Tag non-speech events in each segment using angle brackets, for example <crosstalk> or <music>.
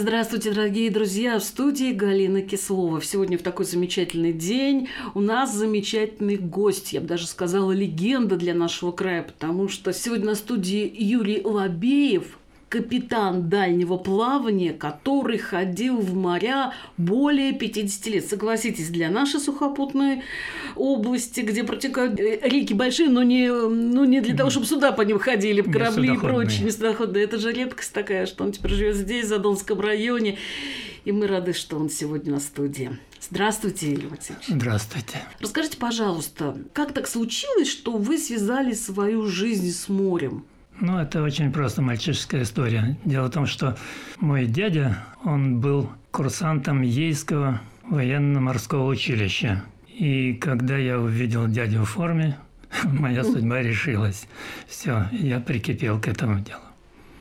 Здравствуйте, дорогие друзья! В студии Галина Кислова. Сегодня в такой замечательный день у нас замечательный гость, я бы даже сказала, легенда для нашего края, потому что сегодня на студии Юрий Лобеев, капитан дальнего плавания, который ходил в моря более 50 лет. Согласитесь, для нашей сухопутной области, где протекают э, реки большие, но не, ну, не для того, чтобы сюда по ним ходили, корабли и прочие несудоходные. Это же редкость такая, что он теперь живет здесь, в Задонском районе. И мы рады, что он сегодня на студии. Здравствуйте, Юрий Максимович. Здравствуйте. Расскажите, пожалуйста, как так случилось, что вы связали свою жизнь с морем? Ну, это очень просто мальчишеская история. Дело в том, что мой дядя, он был курсантом Ейского военно-морского училища. И когда я увидел дядю в форме, <laughs> моя судьба решилась. Все, я прикипел к этому делу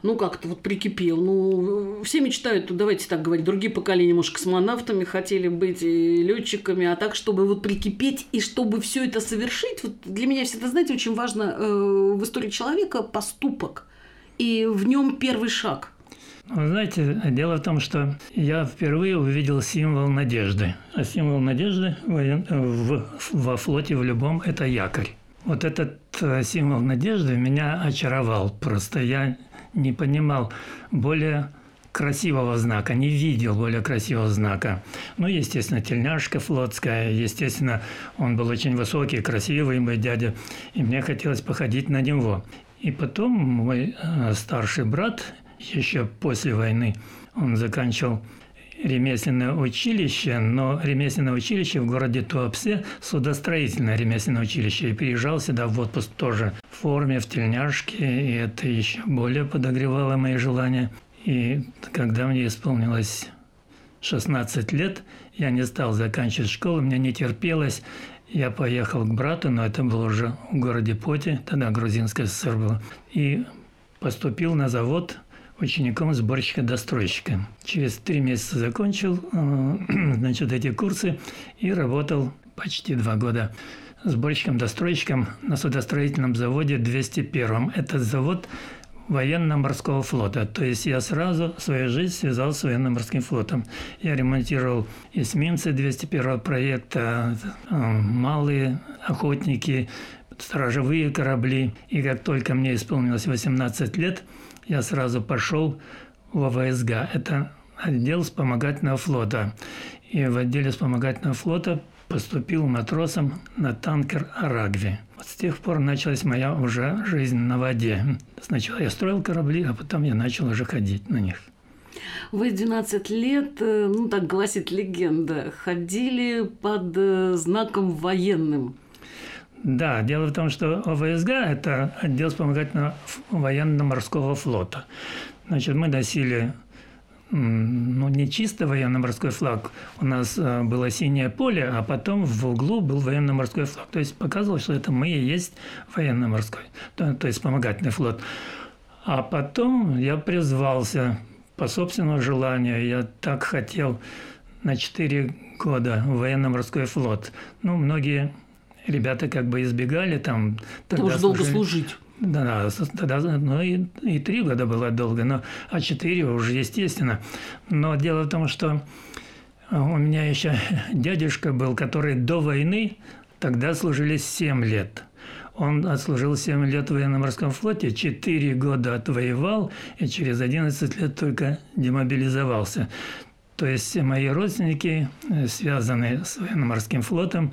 ну, как-то вот прикипел. Ну, все мечтают, давайте так говорить, другие поколения, может, космонавтами хотели быть и летчиками, а так, чтобы вот прикипеть и чтобы все это совершить, вот для меня всегда, знаете, очень важно э, в истории человека поступок и в нем первый шаг. Вы знаете, дело в том, что я впервые увидел символ надежды. А символ надежды в, во флоте в любом – это якорь. Вот этот э, символ надежды меня очаровал. Просто я не понимал более красивого знака, не видел более красивого знака. Ну, естественно, тельняшка флотская, естественно, он был очень высокий, красивый, мой дядя, и мне хотелось походить на него. И потом мой э, старший брат, еще после войны, он заканчивал ремесленное училище, но ремесленное училище в городе Туапсе – судостроительное ремесленное училище. И приезжал сюда в отпуск тоже в форме, в тельняшке, и это еще более подогревало мои желания. И когда мне исполнилось 16 лет, я не стал заканчивать школу, мне не терпелось. Я поехал к брату, но это было уже в городе Поте, тогда грузинская ССР была, и поступил на завод – учеником сборщика-достройщика. Через три месяца закончил э, <clears throat> значит, эти курсы и работал почти два года сборщиком-достройщиком на судостроительном заводе 201. Это завод военно-морского флота. То есть я сразу свою жизнь связал с военно-морским флотом. Я ремонтировал эсминцы 201 проекта, э, малые охотники, сторожевые корабли. И как только мне исполнилось 18 лет – я сразу пошел в ВСГ. Это отдел вспомогательного флота. И в отделе вспомогательного флота поступил матросом на танкер «Арагви». Вот с тех пор началась моя уже жизнь на воде. Сначала я строил корабли, а потом я начал уже ходить на них. Вы 12 лет, э, ну так гласит легенда, ходили под э, знаком военным. Да, дело в том, что ОВСГ – это отдел вспомогательного военно-морского флота. Значит, мы носили ну, не чисто военно-морской флаг. У нас э, было синее поле, а потом в углу был военно-морской флаг. То есть показывало, что это мы и есть военно-морской, то, то есть вспомогательный флот. А потом я призвался по собственному желанию. Я так хотел на 4 года военно-морской флот. Ну, многие ребята как бы избегали там. Тогда Потому долго служить. Да, да, тогда, ну и, и три года было долго, но, а четыре уже естественно. Но дело в том, что э, у меня еще <laughs> дядюшка был, который до войны тогда служили 7 лет. Он отслужил 7 лет в военно-морском флоте, 4 года отвоевал и через 11 лет только демобилизовался. То есть мои родственники, э, связанные с военно-морским флотом,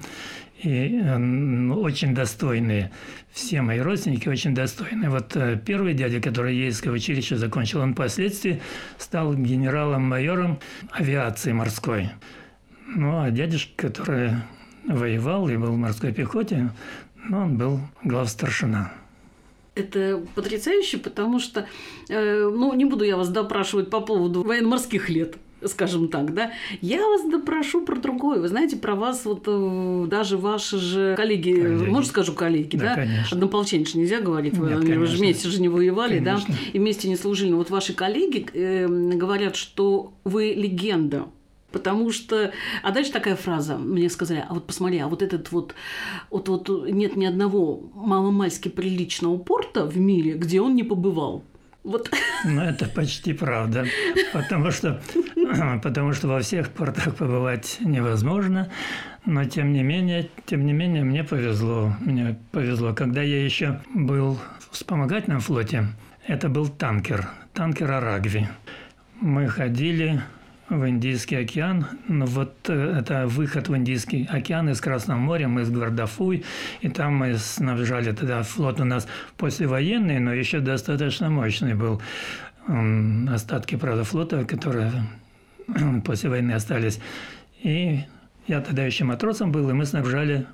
и э, очень достойные. Все мои родственники очень достойные. Вот э, первый дядя, который Ейское училище закончил, он впоследствии стал генералом-майором авиации морской. Ну, а дядюшка, который воевал и был в морской пехоте, ну, он был главстаршина. Это потрясающе, потому что, э, ну, не буду я вас допрашивать по поводу военно-морских лет <laughs> скажем так, да, я вас допрошу про другое. Вы знаете, про вас вот э, даже ваши же коллеги, коллеги. можно скажу коллеги, да? да? Конечно. Однополченич нельзя говорить, Нет, вы, же вместе же не воевали, конечно. да, и вместе не служили. Но вот ваши коллеги э, говорят, что вы легенда. Потому что... А дальше такая фраза. Мне сказали, а вот посмотри, а вот этот вот... Вот, вот нет ни одного маломальски приличного порта в мире, где он не побывал. Вот. Ну, это почти правда. Потому что, <clears throat> потому что во всех портах побывать невозможно. Но тем не менее, тем не менее, мне повезло. Мне повезло. Когда я еще был в вспомогательном флоте, это был танкер, танкер Арагви. Мы ходили в Индийский океан. Но вот э, это выход в Индийский океан из Красного моря, мы из Гвардафуй, и там мы снабжали тогда флот у нас послевоенный, но еще достаточно мощный был. Остатки, правда, флота, которые <clears throat> после войны остались. И я тогда еще матросом был, и мы снабжали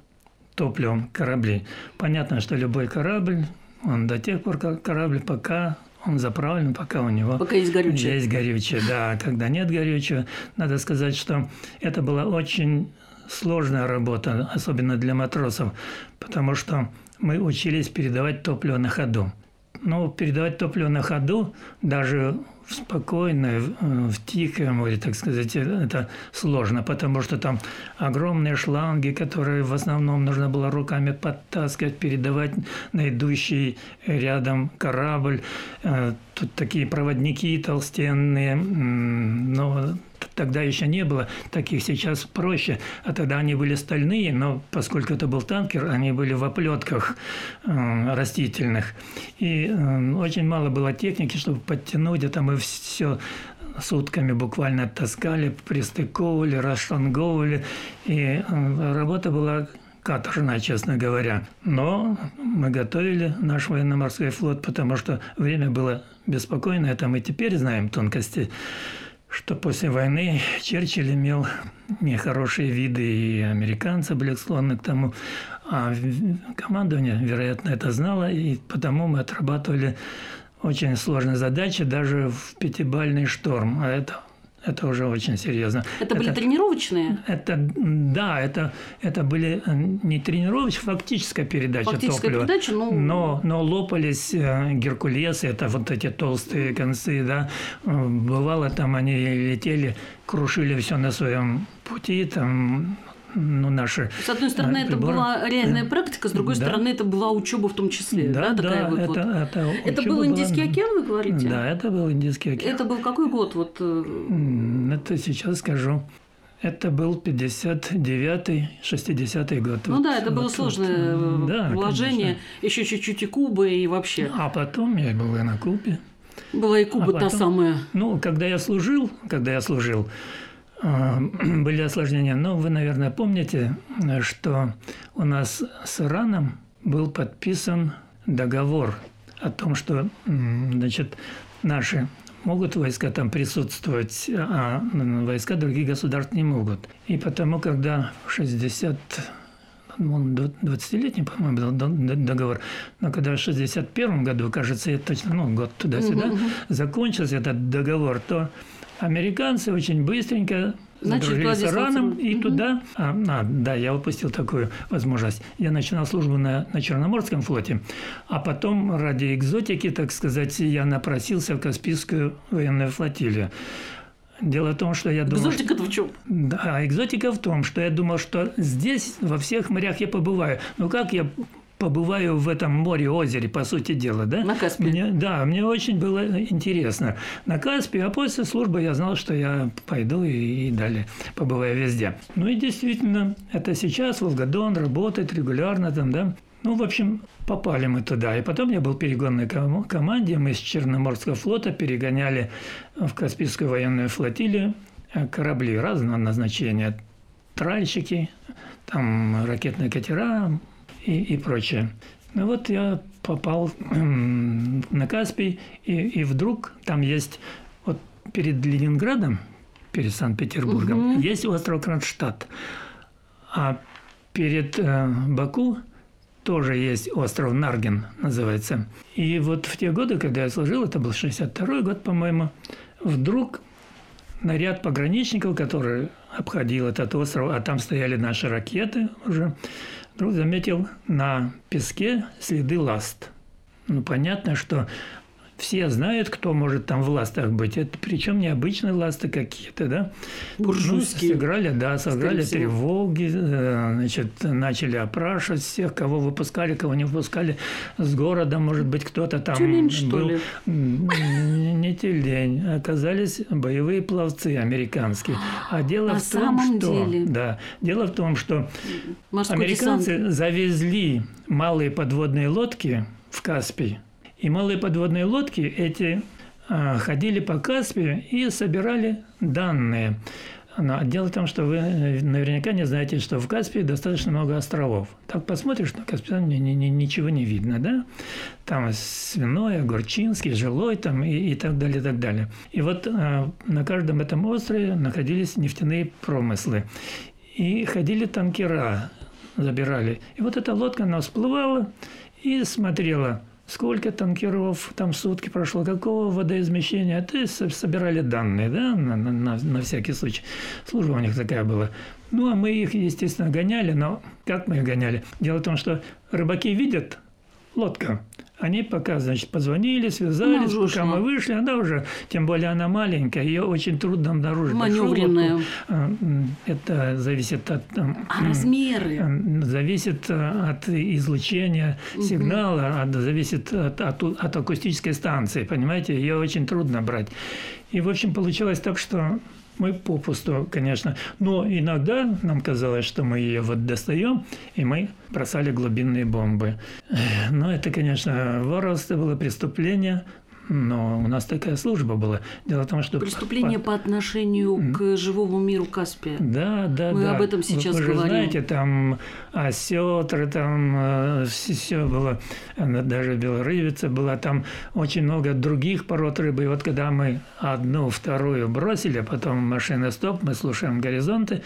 топливом корабли. Понятно, что любой корабль, он до тех пор, корабль, пока он заправлен, пока у него пока есть горючее. Есть горючее, да. Когда нет горючего, надо сказать, что это была очень сложная работа, особенно для матросов, потому что мы учились передавать топливо на ходу. Ну, передавать топливо на ходу даже в спокойное, в тихое море, так сказать, это сложно, потому что там огромные шланги, которые в основном нужно было руками подтаскивать, передавать на идущий рядом корабль. Э, тут такие проводники толстенные, но Тогда еще не было таких, сейчас проще. А тогда они были стальные, но поскольку это был танкер, они были в оплетках э, растительных. И э, очень мало было техники, чтобы подтянуть. Это мы все сутками буквально таскали, пристыковывали, расшланговывали. И э, работа была каторжная, честно говоря. Но мы готовили наш военно-морской флот, потому что время было беспокойное. Это мы теперь знаем тонкости что после войны Черчилль имел нехорошие виды, и американцы были склонны к тому. А командование, вероятно, это знало, и потому мы отрабатывали очень сложные задачи даже в пятибальный шторм. А это это уже очень серьезно. Это, это были тренировочные? Это, да, это, это были э, не тренировочные, фактическая передача фактическая топлива. передача, ну... но... Но лопались э, Геркулесы, это вот эти толстые концы, да. Э, бывало, там они летели, крушили все на своем пути, там ну, наши С одной стороны, это была реальная практика, с другой да. стороны, это была учеба в том числе. Да, да, такая да вот, это, вот. это, это был Индийский была... океан, вы говорите? Да, это был Индийский океан. Это был какой год? Вот... Э? Это сейчас скажу. Это был 59-й, 60-й год. Ну вот, да, это было вот, сложное вот, да, вложение. Конечно. Еще чуть-чуть и Куба, и вообще. А потом я был и на Кубе. Была и Куба а потом, та самая. Ну, когда я служил, когда я служил, <clears throat> были осложнения. Но вы, наверное, помните, что у нас с Ираном был подписан договор о том, что значит, наши могут войска там присутствовать, а войска других государств не могут. И потому, когда в 60 он 20-летний, по-моему, был договор. Но когда в 61 году, кажется, это точно, ну, год туда-сюда, угу. закончился этот договор, то Американцы очень быстренько задружились с Ираном и угу. туда... А, а, да, я упустил такую возможность. Я начинал службу на, на Черноморском флоте, а потом ради экзотики, так сказать, я напросился в Каспийскую военную флотилию. Дело в том, что я думал... Экзотика-то в чем? Да, экзотика в том, что я думал, что здесь, во всех морях я побываю. Ну как я побываю в этом море, озере, по сути дела, да? На Каспе. Мне, да, мне очень было интересно. На Каспе, а после службы я знал, что я пойду и, и далее побываю везде. Ну и действительно, это сейчас Волгодон работает регулярно там, да? Ну, в общем, попали мы туда. И потом я был перегонной команде. Мы с Черноморского флота перегоняли в Каспийскую военную флотилию э, корабли разного назначения. Тральщики, там ракетные катера, и, и прочее. Ну вот я попал на Каспий, и, и вдруг там есть вот перед Ленинградом, перед Санкт-Петербургом, угу. есть остров Кронштадт, а перед э, Баку тоже есть остров Нарген, называется. И вот в те годы, когда я служил, это был 62 год, по-моему, вдруг наряд пограничников, который обходил этот остров, а там стояли наши ракеты уже, вдруг заметил на песке следы ласт. Ну, понятно, что все знают, кто может там в ластах быть. Это причем необычные ласты какие-то, да? Буржуйские. Ну, сыграли, да, сыграли тревоги, э, значит, начали опрашивать всех, кого выпускали, кого не выпускали с города, может быть, кто-то там тюлень, был. что ли? Не тюлень, оказались боевые пловцы американские. А дело На в том, самом что... деле? Да, дело в том, что Морской американцы десант. завезли малые подводные лодки в Каспий, и малые подводные лодки эти а, ходили по Каспию и собирали данные. Но дело в том, что вы э, наверняка не знаете, что в Каспии достаточно много островов. Так посмотришь на Каспий, ни- ни- ни- ничего не видно, да? Там свиной, огурчинский, жилой там и, и так далее, и так далее. И вот а, на каждом этом острове находились нефтяные промыслы. И ходили танкера, забирали. И вот эта лодка, она всплывала и смотрела, сколько танкеров там в сутки прошло, какого водоизмещения. То есть со- собирали данные, да, на- на- на всякий случай. Служба у них такая была. Ну, а мы их, естественно, гоняли, но как мы их гоняли? Дело в том, что рыбаки видят лодка. Они пока, значит, позвонили, Она связались, уже пока мы вышли, она уже, тем более она маленькая, ее очень трудно обнаружить. Маневренная. а, Это зависит от А размеры? Зависит э, от излучения сигнала, от- зависит от, от, от акустической станции, понимаете, ее очень трудно брать. И, в общем, получилось так, что мы попусту, конечно, но иногда нам казалось, что мы ее вот достаем, и мы бросали глубинные бомбы. Но это, конечно, воровство было преступление, но у нас такая служба была. Дело в том, что... Преступление по отношению к живому миру Каспия. Да, да, Мы да. об этом Вы- сейчас вы, же говорим. знаете, там осетры, там все было, э, даже белорыбица была, там очень много других пород рыбы. И вот когда мы одну, вторую бросили, а потом машина стоп, мы слушаем горизонты,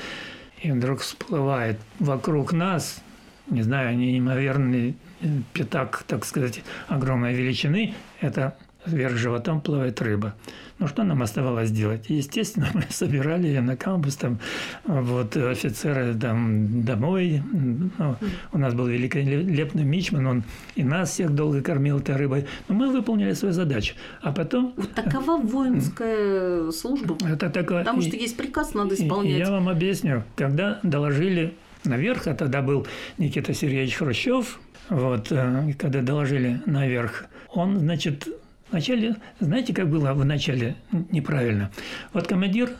и вдруг всплывает вокруг нас, не знаю, неимоверный э, пятак, так сказать, огромной величины, это вверх животом плавает рыба. Ну, что нам оставалось делать? Естественно, мы <laughs> собирали ее на камбус, там, вот, офицеры там домой. Ну, у нас был великолепный мичман, он и нас всех долго кормил этой рыбой. Но мы выполнили свою задачу. А потом... Вот такова воинская служба. Это такое... Потому что есть приказ, надо исполнять. Я вам объясню. Когда доложили наверх, а тогда был Никита Сергеевич Хрущев, вот, э, когда доложили наверх, он, значит, вначале, знаете, как было в начале неправильно? Вот командир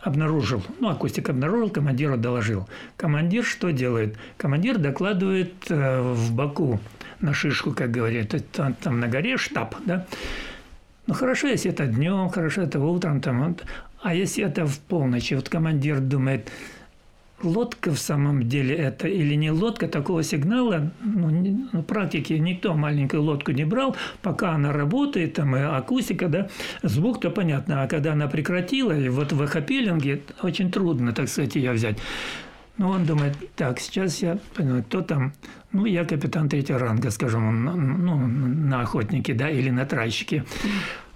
обнаружил, ну, акустик обнаружил, командиру доложил. Командир что делает? Командир докладывает э, в Баку на шишку, как говорят, Это там, там на горе штаб, да? Ну, хорошо, если это днем, хорошо, это утром, там, а если это в полночь, вот командир думает, лодка в самом деле это или не лодка, такого сигнала, ну, не- ну, практики никто маленькую лодку не брал, пока она работает, там, и акустика, да, звук-то понятно, а когда она прекратила, и вот в эхопеллинге очень трудно, так сказать, ее взять. Ну, он думает, так, сейчас я понимаю, кто там, ну, я капитан третьего ранга, скажем, он, ну, на охотнике, да, или на тральщике.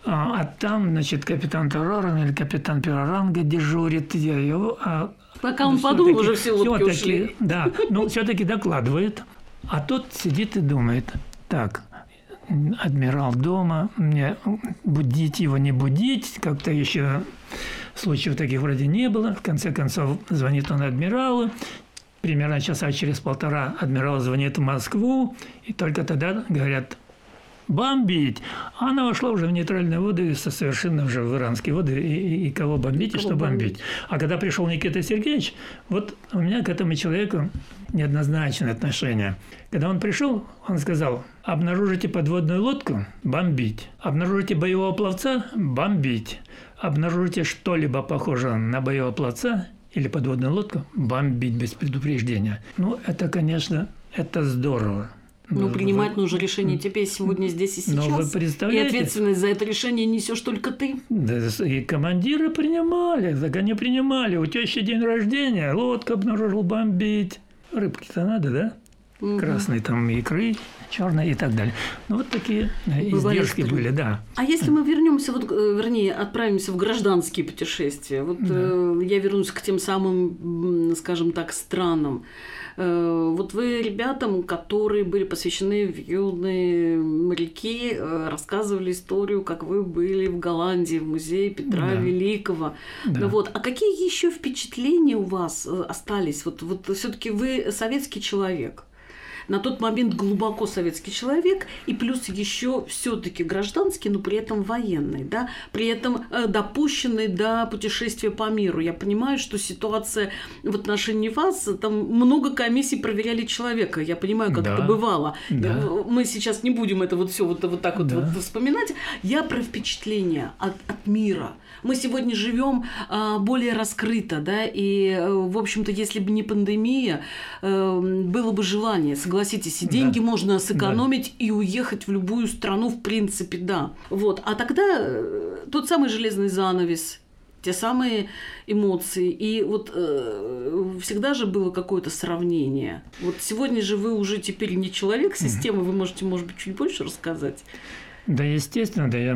А, а там, значит, капитан второго ранга или капитан первого ранга дежурит, я его, а Пока он ну, подумал, уже все лодки всё-таки, ушли. Да, ну, все-таки докладывает. А тот сидит и думает, так, адмирал дома, мне будить его, не будить, как-то еще случаев таких вроде не было. В конце концов, звонит он адмиралу, примерно часа через полтора адмирал звонит в Москву, и только тогда говорят, бомбить. Она вошла уже в нейтральные воды, со совершенно уже в иранские воды, и, и- и кого бомбить, и Кого что бомбить. бомбить. А когда пришел Никита Сергеевич, вот у меня к этому человеку неоднозначное отношение. Когда он пришел, он сказал, обнаружите подводную лодку – бомбить. Обнаружите боевого пловца – бомбить. Обнаружите что-либо похожее на боевого пловца или подводную лодку – бомбить без предупреждения. Ну, это, конечно, это здорово. Ну, Вы- принимать нужно решение тебе сегодня, здесь и Но сейчас. вы представляете? И ответственность за это решение несешь только ты. Да, и командиры принимали, так они принимали. У тещи день рождения, лодка обнаружил бомбить. Рыбки-то надо, да? Угу. красной там икры, черной и так далее. Ну, вот такие э, Бывали издержки были, да. А если мы вернемся, вот, э, вернее, отправимся в гражданские путешествия, вот да. э, я вернусь к тем самым, скажем так, странам. Э, вот вы ребятам, которые были посвящены в юные моряки, э, рассказывали историю, как вы были в Голландии, в музее Петра да. Великого. Да. Ну вот. А какие еще впечатления у вас остались? Вот, вот все-таки вы советский человек на тот момент глубоко советский человек, и плюс еще все-таки гражданский, но при этом военный, да, при этом э, допущенный до путешествия по миру. Я понимаю, что ситуация в отношении вас, там много комиссий проверяли человека. Я понимаю, как да. это бывало. Да. Э, мы сейчас не будем это вот все вот, вот так вот, да. вот вспоминать. Я про впечатление от, от мира. Мы сегодня живем а, более раскрыто, да, и, э, в общем-то, если бы не пандемия, было бы желание согласитесь, и деньги да. можно сэкономить да. и уехать в любую страну, в принципе, да. Вот. А тогда э, тот самый железный занавес, те самые эмоции. И вот э, всегда же было какое-то сравнение. Вот сегодня же вы уже теперь не человек системы, вы можете, может быть, чуть больше рассказать. Да, естественно, да, я,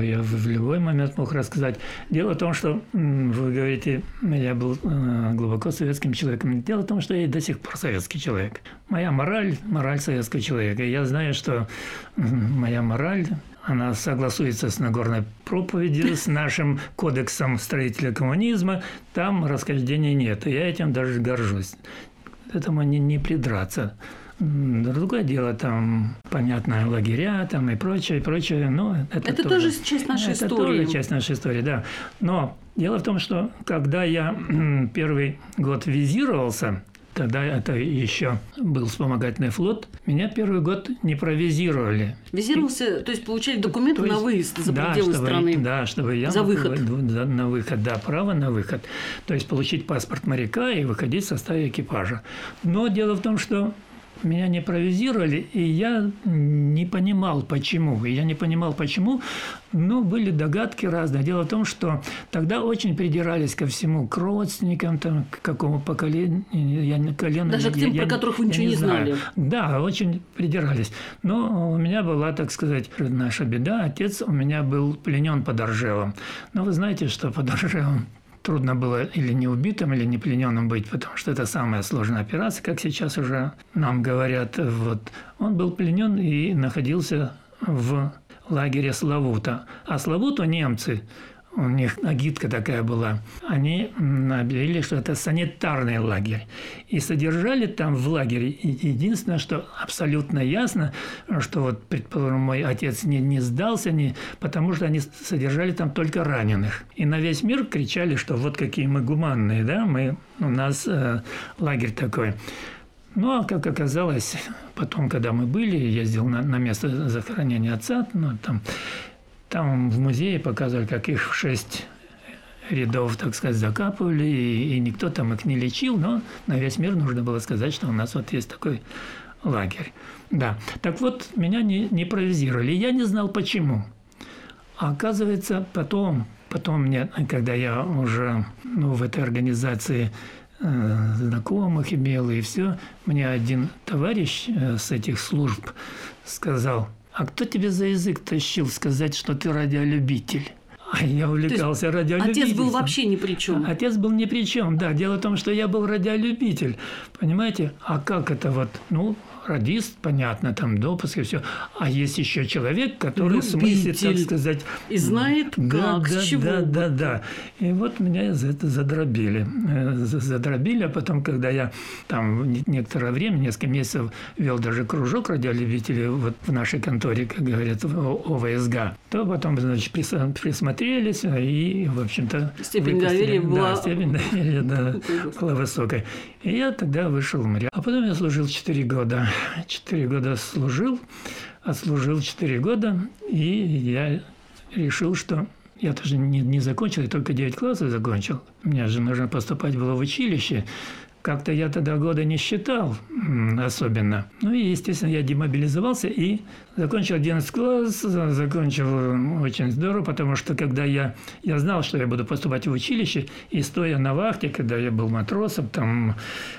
я в любой момент мог рассказать. Дело в том, что вы говорите, я был э, глубоко советским человеком. Дело в том, что я до сих пор советский человек. Моя мораль – мораль советского человека. Я знаю, что моя мораль она согласуется с Нагорной проповедью, с нашим кодексом строителя коммунизма. Там расхождений нет. И я этим даже горжусь. Этому не, не придраться. Другое дело, там, понятно, лагеря там и прочее, и прочее. Но это, это тоже, тоже часть нашей это истории. Это тоже часть нашей истории, да. Но дело в том, что когда я первый год визировался, тогда это еще был вспомогательный флот, меня первый год не провизировали. Визировался, то есть получали документы есть, на выезд за да, пределы чтобы, страны? Да, чтобы я за выход. На выход, да, право на выход. То есть получить паспорт моряка и выходить в составе экипажа. Но дело в том, что меня не провизировали, и я не понимал, почему. И я не понимал, почему, но были догадки разные. Дело в том, что тогда очень придирались ко всему, к родственникам, там, к какому поколению. Я, колено, Даже к тем, я, про которых вы ничего не, не знали. Да, очень придирались. Но у меня была, так сказать, наша беда. Отец у меня был пленен под Оржевом. Но вы знаете, что под Оржевом трудно было или не убитым, или не плененным быть, потому что это самая сложная операция, как сейчас уже нам говорят. Вот. Он был пленен и находился в лагере Славута. А Славуту немцы у них агитка такая была, они объявили, что это санитарный лагерь. И содержали там в лагере, единственное, что абсолютно ясно, что вот, предположим, мой отец не, не сдался, не, потому что они содержали там только раненых. И на весь мир кричали, что вот какие мы гуманные, да, мы, у нас э, лагерь такой. Ну, а как оказалось, потом, когда мы были, ездил на, на место захоронения отца, ну, там там в музее показывали, как их шесть рядов, так сказать, закапывали, и, и никто там их не лечил, но на весь мир нужно было сказать, что у нас вот есть такой лагерь. Да. Так вот, меня не, не. Я не знал, почему. А оказывается, потом, потом мне, когда я уже ну, в этой организации э, знакомых имел и все, мне один товарищ э, с этих служб сказал – а кто тебе за язык тащил сказать, что ты радиолюбитель? <laughs> А я увлекался радиолюбителем. Отец был вообще ни при чем. Отец был ни при чем, да. Дело в том, что я был радиолюбитель. Понимаете? А как это вот? Ну, радист, понятно, там допуск и все. А есть еще человек, который Любитель. смыслит, так сказать... И знает да, как, да, с чего. Да, да, да. И вот меня за это задробили. Э, задробили, а потом, когда я там некоторое время, несколько месяцев вел даже кружок радиолюбителей вот в нашей конторе, как говорят, ОВСГ, то потом, значит, присмотрелись, и, в общем-то... Степень доверия была... Да, степень доверия да, <laughs> была высокой. И я тогда вышел в море. А потом я служил 4 года. 4 года служил, отслужил 4 года, и я решил, что я тоже не, не закончил, я только 9 классов закончил. Мне же нужно поступать было в училище. Как-то я тогда года не считал особенно. Ну и, естественно, я демобилизовался и закончил 11 класс, закончил очень здорово, потому что когда я, я знал, что я буду поступать в училище, и стоя на вахте, когда я был матросом, там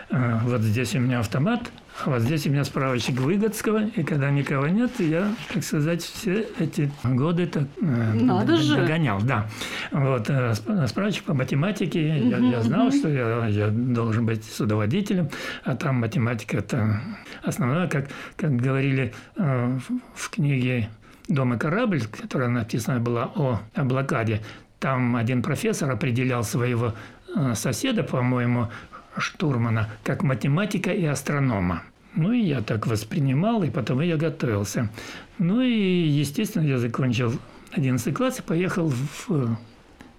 э, вот здесь у меня автомат, вот здесь у меня справочник Выгодского, и когда никого нет, я, так сказать, все эти годы так э, Надо же. догонял. Да. Вот, э, справочник по математике. Я, я знал, что я, я должен быть судоводителем, а там математика – это основное, как, как говорили э, в книге «Дом и корабль», которая написана была о, о блокаде. Там один профессор определял своего э, соседа, по-моему, штурмана, как математика и астронома. Ну и я так воспринимал, и потом я готовился. Ну и, естественно, я закончил 11 класс и поехал в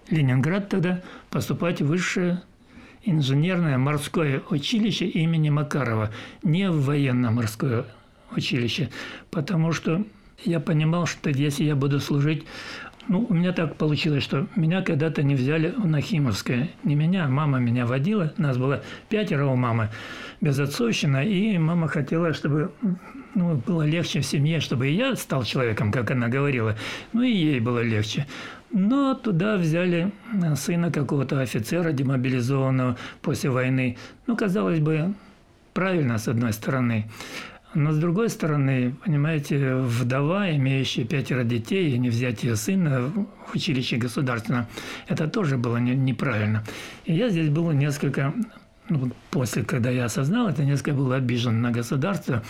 Ленинград тогда поступать в высшее инженерное морское училище имени Макарова, не в военно-морское училище, потому что я понимал, что если я буду служить ну, у меня так получилось, что меня когда-то не взяли в Нахимовское. Не меня, а мама меня водила. Нас было пятеро у мамы, безотцовщина. И мама хотела, чтобы ну, было легче в семье, чтобы и я стал человеком, как она говорила. Ну, и ей было легче. Но туда взяли сына какого-то офицера, демобилизованного после войны. Ну, казалось бы, правильно, с одной стороны. Но с другой стороны, понимаете, вдова, имеющая пятеро детей, и не взять ее сына в училище государственное, это тоже было не, неправильно. И я здесь был несколько ну, после, когда я осознал это, несколько был обижен на государство.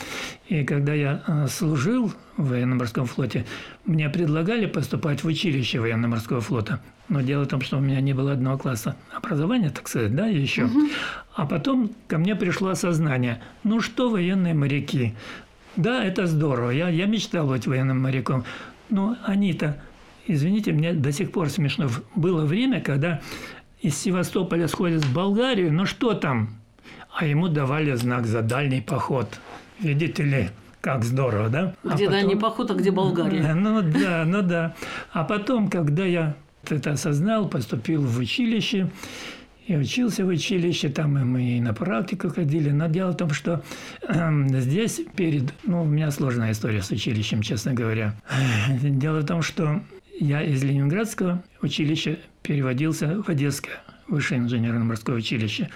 И когда я э, служил в военно-морском флоте, мне предлагали поступать в училище военно-морского флота. Но дело в том, что у меня не было одного класса образования, так сказать, да, еще. Угу. А потом ко мне пришло осознание, ну что военные моряки? Да, это здорово, я, я мечтал быть военным моряком, но они-то, извините, мне до сих пор смешно. Было время, когда из Севастополя сходит в Болгарию, ну что там? А ему давали знак за дальний поход. Видите ли, как здорово, да? А где а потом... дальний поход, а где Болгария? Ну да, ну да. А потом, когда я это осознал, поступил в училище, и учился в училище, там и мы и на практику ходили. Но дело в том, что э, здесь перед... Ну, у меня сложная история с училищем, честно говоря. Дело в том, что я из Ленинградского училища переводился в Одесское высшее инженерно-морское училище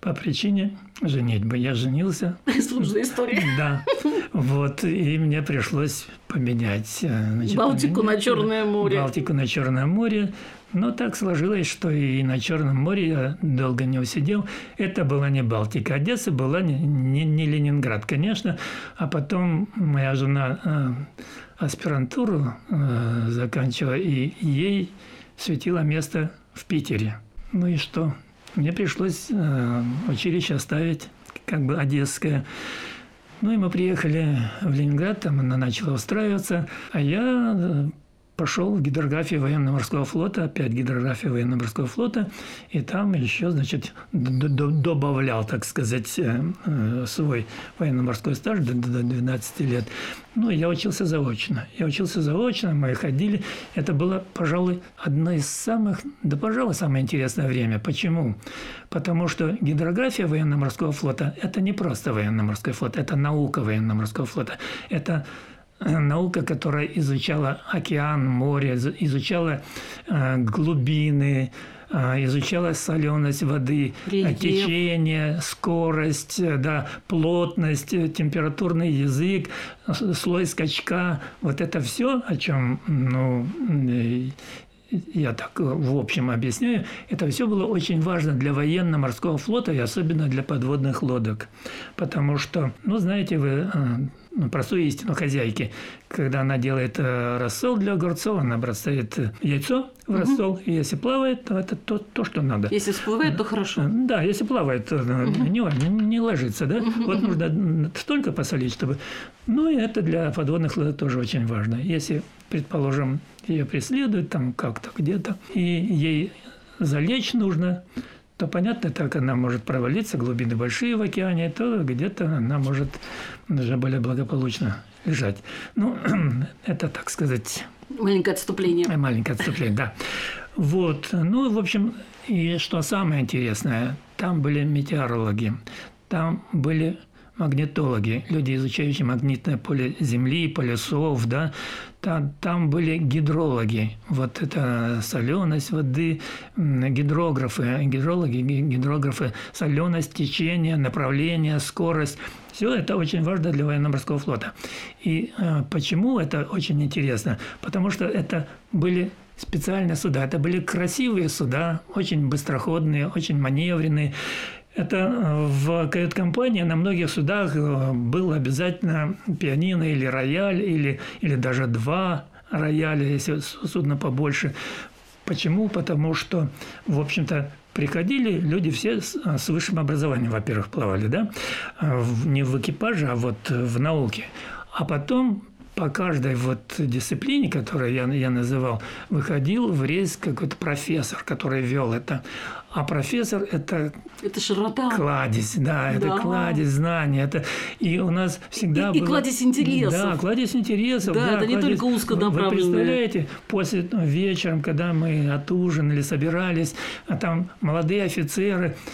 по причине женитьбы. Я женился. <laughs> Сложная история. Да. Вот. И мне пришлось поменять. Э, значит, Балтику поменять, на Черное море. Балтику на Черное море. Но так сложилось, что и на Черном море я долго не усидел. Это была не Балтика. Одесса была не, не, не Ленинград, конечно. А потом моя жена э, аспирантуру э, заканчивала, и ей светило место в Питере. Ну и что? Мне пришлось э, училище оставить, как бы одесское. Ну и мы приехали в Ленинград, там она начала устраиваться, а я э, пошел в гидрографию военно-морского флота, опять гидрография военно-морского флота, и там еще, значит, добавлял, так сказать, э, э, свой военно-морской стаж до 12 лет. Ну, я учился заочно. Я учился заочно, мы ходили. Это было, пожалуй, одно из самых, да, пожалуй, самое интересное время. Почему? Потому что гидрография военно-морского флота – это не просто военно-морской флот, это наука военно-морского флота. Это <clears throat> наука, которая изучала океан, море, изучала э, глубины, э, изучала соленость воды, Рельеф. течение, скорость, э, да, плотность, температурный язык, слой скачка. Вот это все, о чем ну, я так в общем объясняю, это все было очень важно для военно-морского флота и особенно для подводных лодок. Потому что, ну, знаете, вы ну, простую истину хозяйки. Когда она делает э, рассол для огурцов, она бросает э, яйцо в рассол, угу. и если плавает, то это то, то, что надо. Если всплывает, то хорошо. Э, да, если плавает, то угу. не, не ложится, да? Угу. Вот нужно столько посолить, чтобы... Ну, и это для подводных лодок тоже очень важно. Если, предположим, ее преследуют там как-то где-то, и ей залечь нужно, то понятно, так она может провалиться, глубины большие в океане, то где-то она может даже более благополучно лежать. Ну, <clears throat> это, так сказать... Маленькое отступление. Маленькое отступление, да. Вот. Ну, в общем, и что самое интересное, там были метеорологи, там были магнитологи, люди, изучающие магнитное поле Земли, полюсов, да, там, были гидрологи. Вот это соленость воды, гидрографы, гидрологи, гидрографы, соленость, течение, направление, скорость. Все это очень важно для военно-морского флота. И э, почему это очень интересно? Потому что это были специальные суда. Это были красивые суда, очень быстроходные, очень маневренные. Это э, в кают-компании на многих судах э, был обязательно пианино или рояль, или, или даже два рояля, если судно побольше. Почему? Потому что, в общем-то, приходили люди все с, высшим образованием, во-первых, плавали, да, не в экипаже, а вот в науке. А потом по каждой вот дисциплине, которую я, я называл, выходил в рейс какой-то профессор, который вел это. А профессор – это… Это широта. Кладезь, да, это да. кладезь знаний. Это, и у нас всегда и, было… И кладезь интересов. Да, кладезь интересов. Да, да это кладезь, не только узконаправленные. Вы представляете, после ну, вечером, когда мы отужинали, собирались, а там молодые офицеры –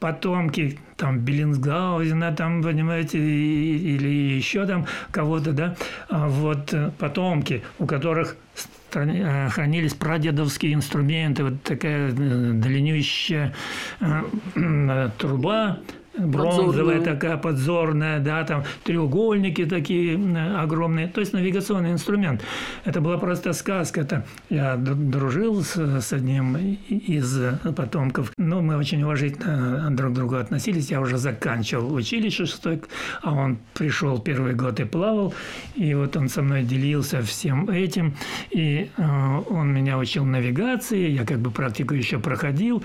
потомки там Беллинсгаузена, там, понимаете, или еще там кого-то, да, а вот потомки, у которых хранились прадедовские инструменты, вот такая э, длиннющая <clears throat> труба, бронзовая такая подзорная, да, там треугольники такие огромные, то есть навигационный инструмент. Это была просто сказка. Это я дружил с, с одним из потомков, но мы очень уважительно друг к другу относились. Я уже заканчивал училище шестой, а он пришел первый год и плавал, и вот он со мной делился всем этим, и э, он меня учил навигации, я как бы практику еще проходил,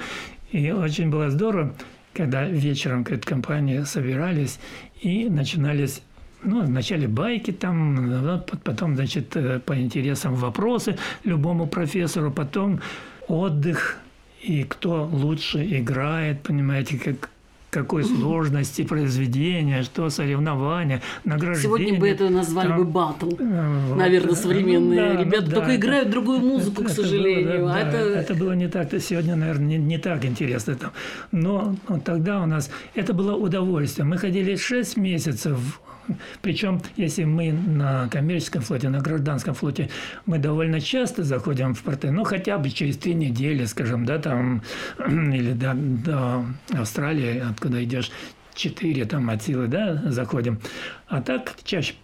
и очень было здорово когда вечером какая-то компания собирались и начинались ну, вначале байки там, потом, значит, э, по интересам вопросы любому профессору, потом отдых, и кто лучше играет, понимаете, как какой сложности произведения, что соревнования, награждения. Сегодня бы это назвали там, бы батл, вот, наверное, современные ну, да, ребята, ну, только да, играют другую музыку, это, к сожалению. Это было, да, а это... это было не так, то сегодня, наверное, не, не так интересно. Там. Но вот тогда у нас это было удовольствие. Мы ходили 6 месяцев причем, если мы на коммерческом флоте, на гражданском флоте, мы довольно часто заходим в порты, ну, хотя бы через три недели, скажем, да, там, <clears throat> или до, до Австралии, откуда идешь, четыре там от силы, да, заходим. А так чаще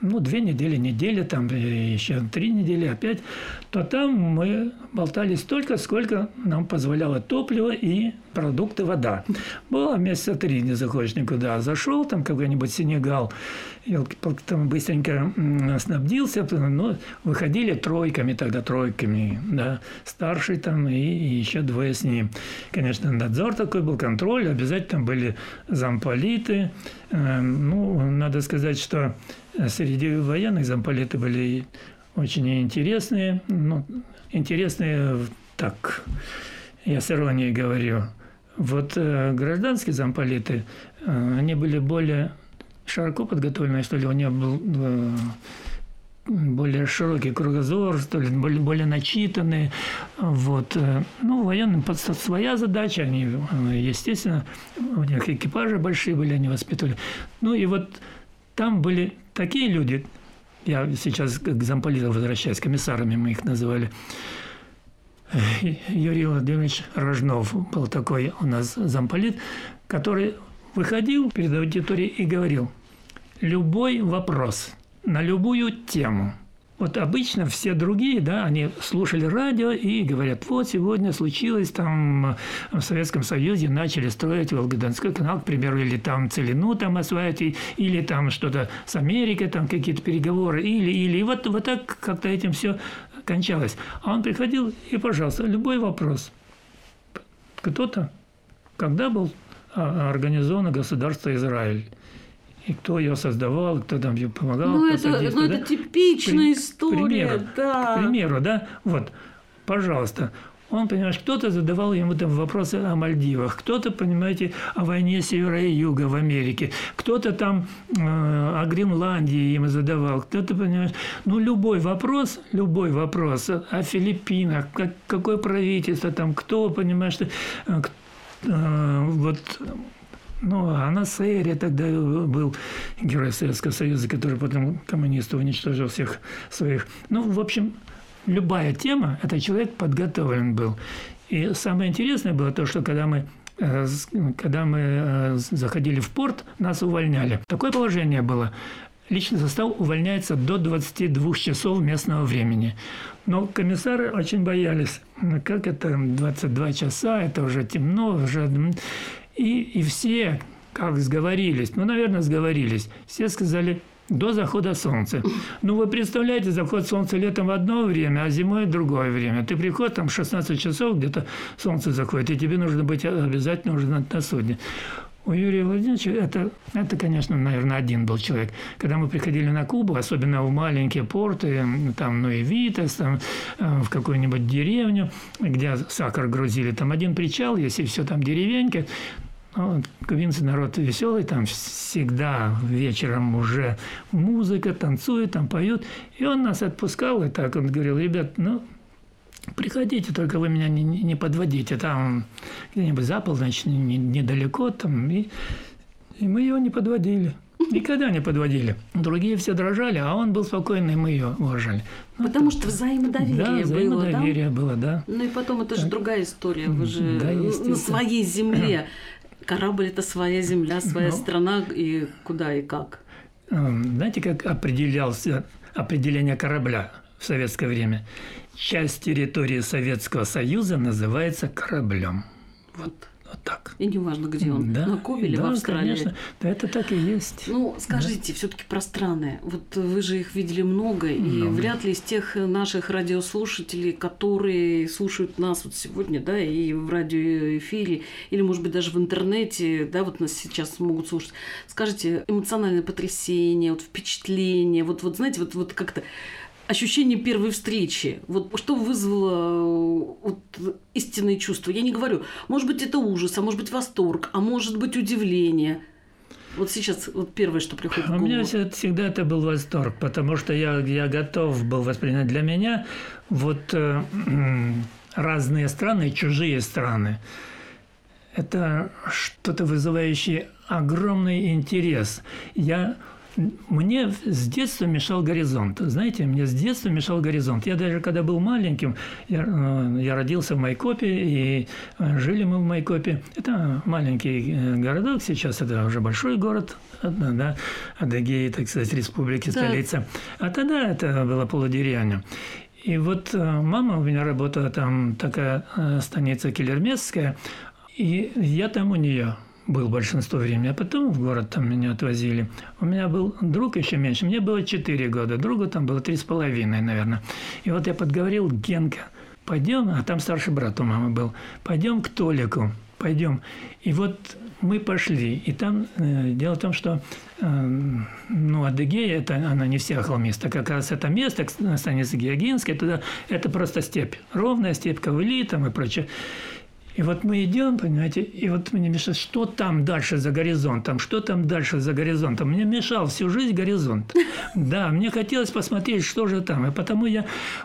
ну, две недели, неделя, там еще три недели опять, то там мы болтали столько, сколько нам позволяло топливо и продукты, вода. Было месяца три, не заходишь никуда. Зашел там какой-нибудь Сенегал, там быстренько снабдился, но выходили тройками тогда, тройками, да, старший там и, и еще двое с ним. Конечно, надзор такой был, контроль, обязательно были замполиты. Эм, ну, надо сказать, что среди военных замполиты были очень интересные, ну, интересные так, я с иронией говорю. Вот э, гражданские замполиты, э, они были более широко подготовленные, что ли, у них был э, более широкий кругозор, что ли, более, более начитанные. Вот. Э, ну, военным своя задача, они, э, естественно, у них экипажи большие были, они воспитывали. Ну и вот там были такие люди, я сейчас к замполитам возвращаюсь, комиссарами мы их называли, Юрий Владимирович Рожнов был такой у нас замполит, который выходил перед аудиторией и говорил, любой вопрос на любую тему – вот обычно все другие, да, они слушали радио и говорят, вот сегодня случилось там в Советском Союзе начали строить Волгодонской канал, к примеру, или там Целину там осваивать, или там что-то с Америкой, там какие-то переговоры, или, или. И вот, вот так как-то этим все кончалось. А он приходил и, пожалуйста, любой вопрос. Кто-то, когда был а, организовано государство Израиль? И кто ее создавал, кто там ее помогал. Ну, это, ну да? это типичная При, история, примеру, да. К примеру, да, вот, пожалуйста. Он, понимаешь, кто-то задавал ему там вопросы о Мальдивах, кто-то, понимаете, о войне севера и юга в Америке, кто-то там э, о Гренландии ему задавал, кто-то, понимаешь, ну, любой вопрос, любой вопрос о Филиппинах, как, какое правительство там, кто, понимаешь, э, э, вот Ну, а на Сейре тогда был герой Советского Союза, который потом коммунистов уничтожил всех своих. Ну, в общем, любая тема, этот человек подготовлен был. И самое интересное было то, что когда мы э, когда мы э, заходили в порт, нас увольняли. Такое положение было. Личный состав увольняется до 22 часов местного времени. Но комиссары очень боялись. Ну, как это 22 часа, это уже темно, уже... И, и все, как сговорились, ну, наверное, сговорились, все сказали, до захода солнца. Ну, вы представляете, заход солнца летом в одно время, а зимой в другое время. Ты приходишь, там 16 часов где-то солнце заходит, и тебе нужно быть обязательно уже на, на судне. У Юрия Владимировича это, это, конечно, наверное, один был человек. Когда мы приходили на Кубу, особенно в маленькие порты, там, ну и Витас, там, э, в какую-нибудь деревню, где сахар грузили, там один причал, если все там деревенька, ну, кубинцы народ веселый, там всегда вечером уже музыка, танцует, там поют. И он нас отпускал, и так он говорил, ребят, ну, приходите, только вы меня не, не подводите, там где-нибудь за полночь, не, недалеко там. И, и мы его не подводили. Никогда не подводили. Другие все дрожали, а он был спокойный, мы ее уважали. Ну, Потому что взаимодоверие да, было, взаимодоверие да? было, да. Ну и потом это же другая история. Вы же да, на своей земле <clears throat> Корабль – это своя земля, своя ну, страна, и куда и как. Эм, знаете, как определялся определение корабля в советское время? Часть территории Советского Союза называется кораблем. Вот. Вот так. И не важно, где он, да, на Кубе или да, в Австралии. конечно. Да, это так и есть. Ну, скажите, да. все таки про страны. Вот вы же их видели много, много, и вряд ли из тех наших радиослушателей, которые слушают нас вот сегодня, да, и в радиоэфире, или, может быть, даже в интернете, да, вот нас сейчас могут слушать. Скажите, эмоциональное потрясение, вот впечатление, вот, вот знаете, вот, вот как-то ощущение первой встречи? Вот что вызвало вот, истинные чувства? Я не говорю, может быть, это ужас, а может быть, восторг, а может быть, удивление. Вот сейчас вот первое, что приходит в голову. У меня всегда это был восторг, потому что я, я готов был воспринять для меня вот э, <clears throat> разные страны, чужие страны. Это что-то вызывающее огромный интерес. Я мне с детства мешал горизонт. Знаете, мне с детства мешал горизонт. Я даже когда был маленьким, я, э, я родился в Майкопе, и э, жили мы в Майкопе. Это маленький э, городок, сейчас это уже большой город, да, Адыгея, так сказать, республики, да. столица. А тогда это была полудеревня. И вот мама у меня работала там, такая станица Келермесская, и я там у нее был большинство времени, а потом в город там меня отвозили. У меня был друг еще меньше, мне было 4 года, другу там было три с половиной, наверное. И вот я подговорил Генка, пойдем, а там старший брат у мамы был, пойдем к Толику, пойдем. И вот мы пошли, и там э, дело в том, что э, ну, Адыгея, это она не вся холмиста, как раз это место, станица Георгинская, туда это просто степь, ровная степь Ковыли там и прочее. И вот мы идем, понимаете, и вот мне мешает, что там дальше за горизонтом, что там дальше за горизонтом. Мне мешал всю жизнь горизонт. <laughs> Да, мне хотелось посмотреть, что же там. И потому я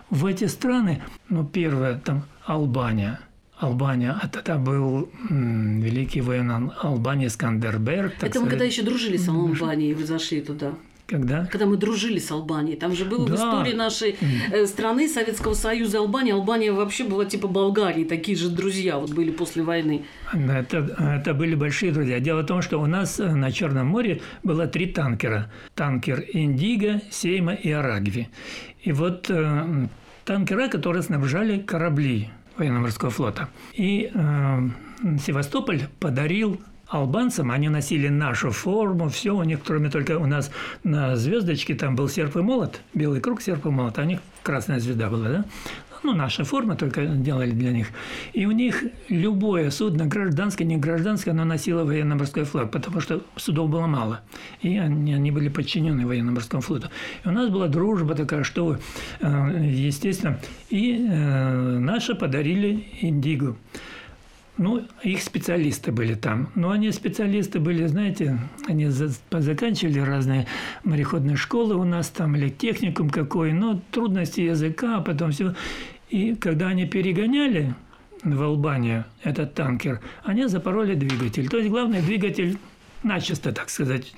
в эти страны, ну, первое, там, Албания. Албания, а тогда был м, великий воин Албании Скандерберг. Это мы когда еще дружили с Албанией, вы зашли туда. Когда? Когда мы дружили с Албанией. Там же было да. в истории нашей э, страны, Советского Союза, Албания. Албания вообще была типа Болгарии. Такие же друзья вот были после войны. Это, это были большие друзья. Дело в том, что у нас э, на Черном море было три танкера. Танкер «Индиго», «Сейма» и «Арагви». И вот э, танкера, которые снабжали корабли военно-морского флота. И э, Севастополь подарил албанцам, они носили нашу форму, все у них, кроме только у нас на звездочке там был серп и молот, белый круг серп и молот, а у них красная звезда была, да? Ну, наша форма только делали для них. И у них любое судно, гражданское, не гражданское, оно носило военно-морской флаг, потому что судов было мало. И они, они были подчинены военно-морскому флоту. И у нас была дружба такая, что, э, естественно, и э, наши подарили Индигу. Ну, их специалисты были там. Но они специалисты были, знаете, они заканчивали разные мореходные школы у нас там, или техникум какой, но трудности языка, а потом все. И когда они перегоняли в Албанию этот танкер, они запороли двигатель. То есть главный двигатель начисто, так сказать,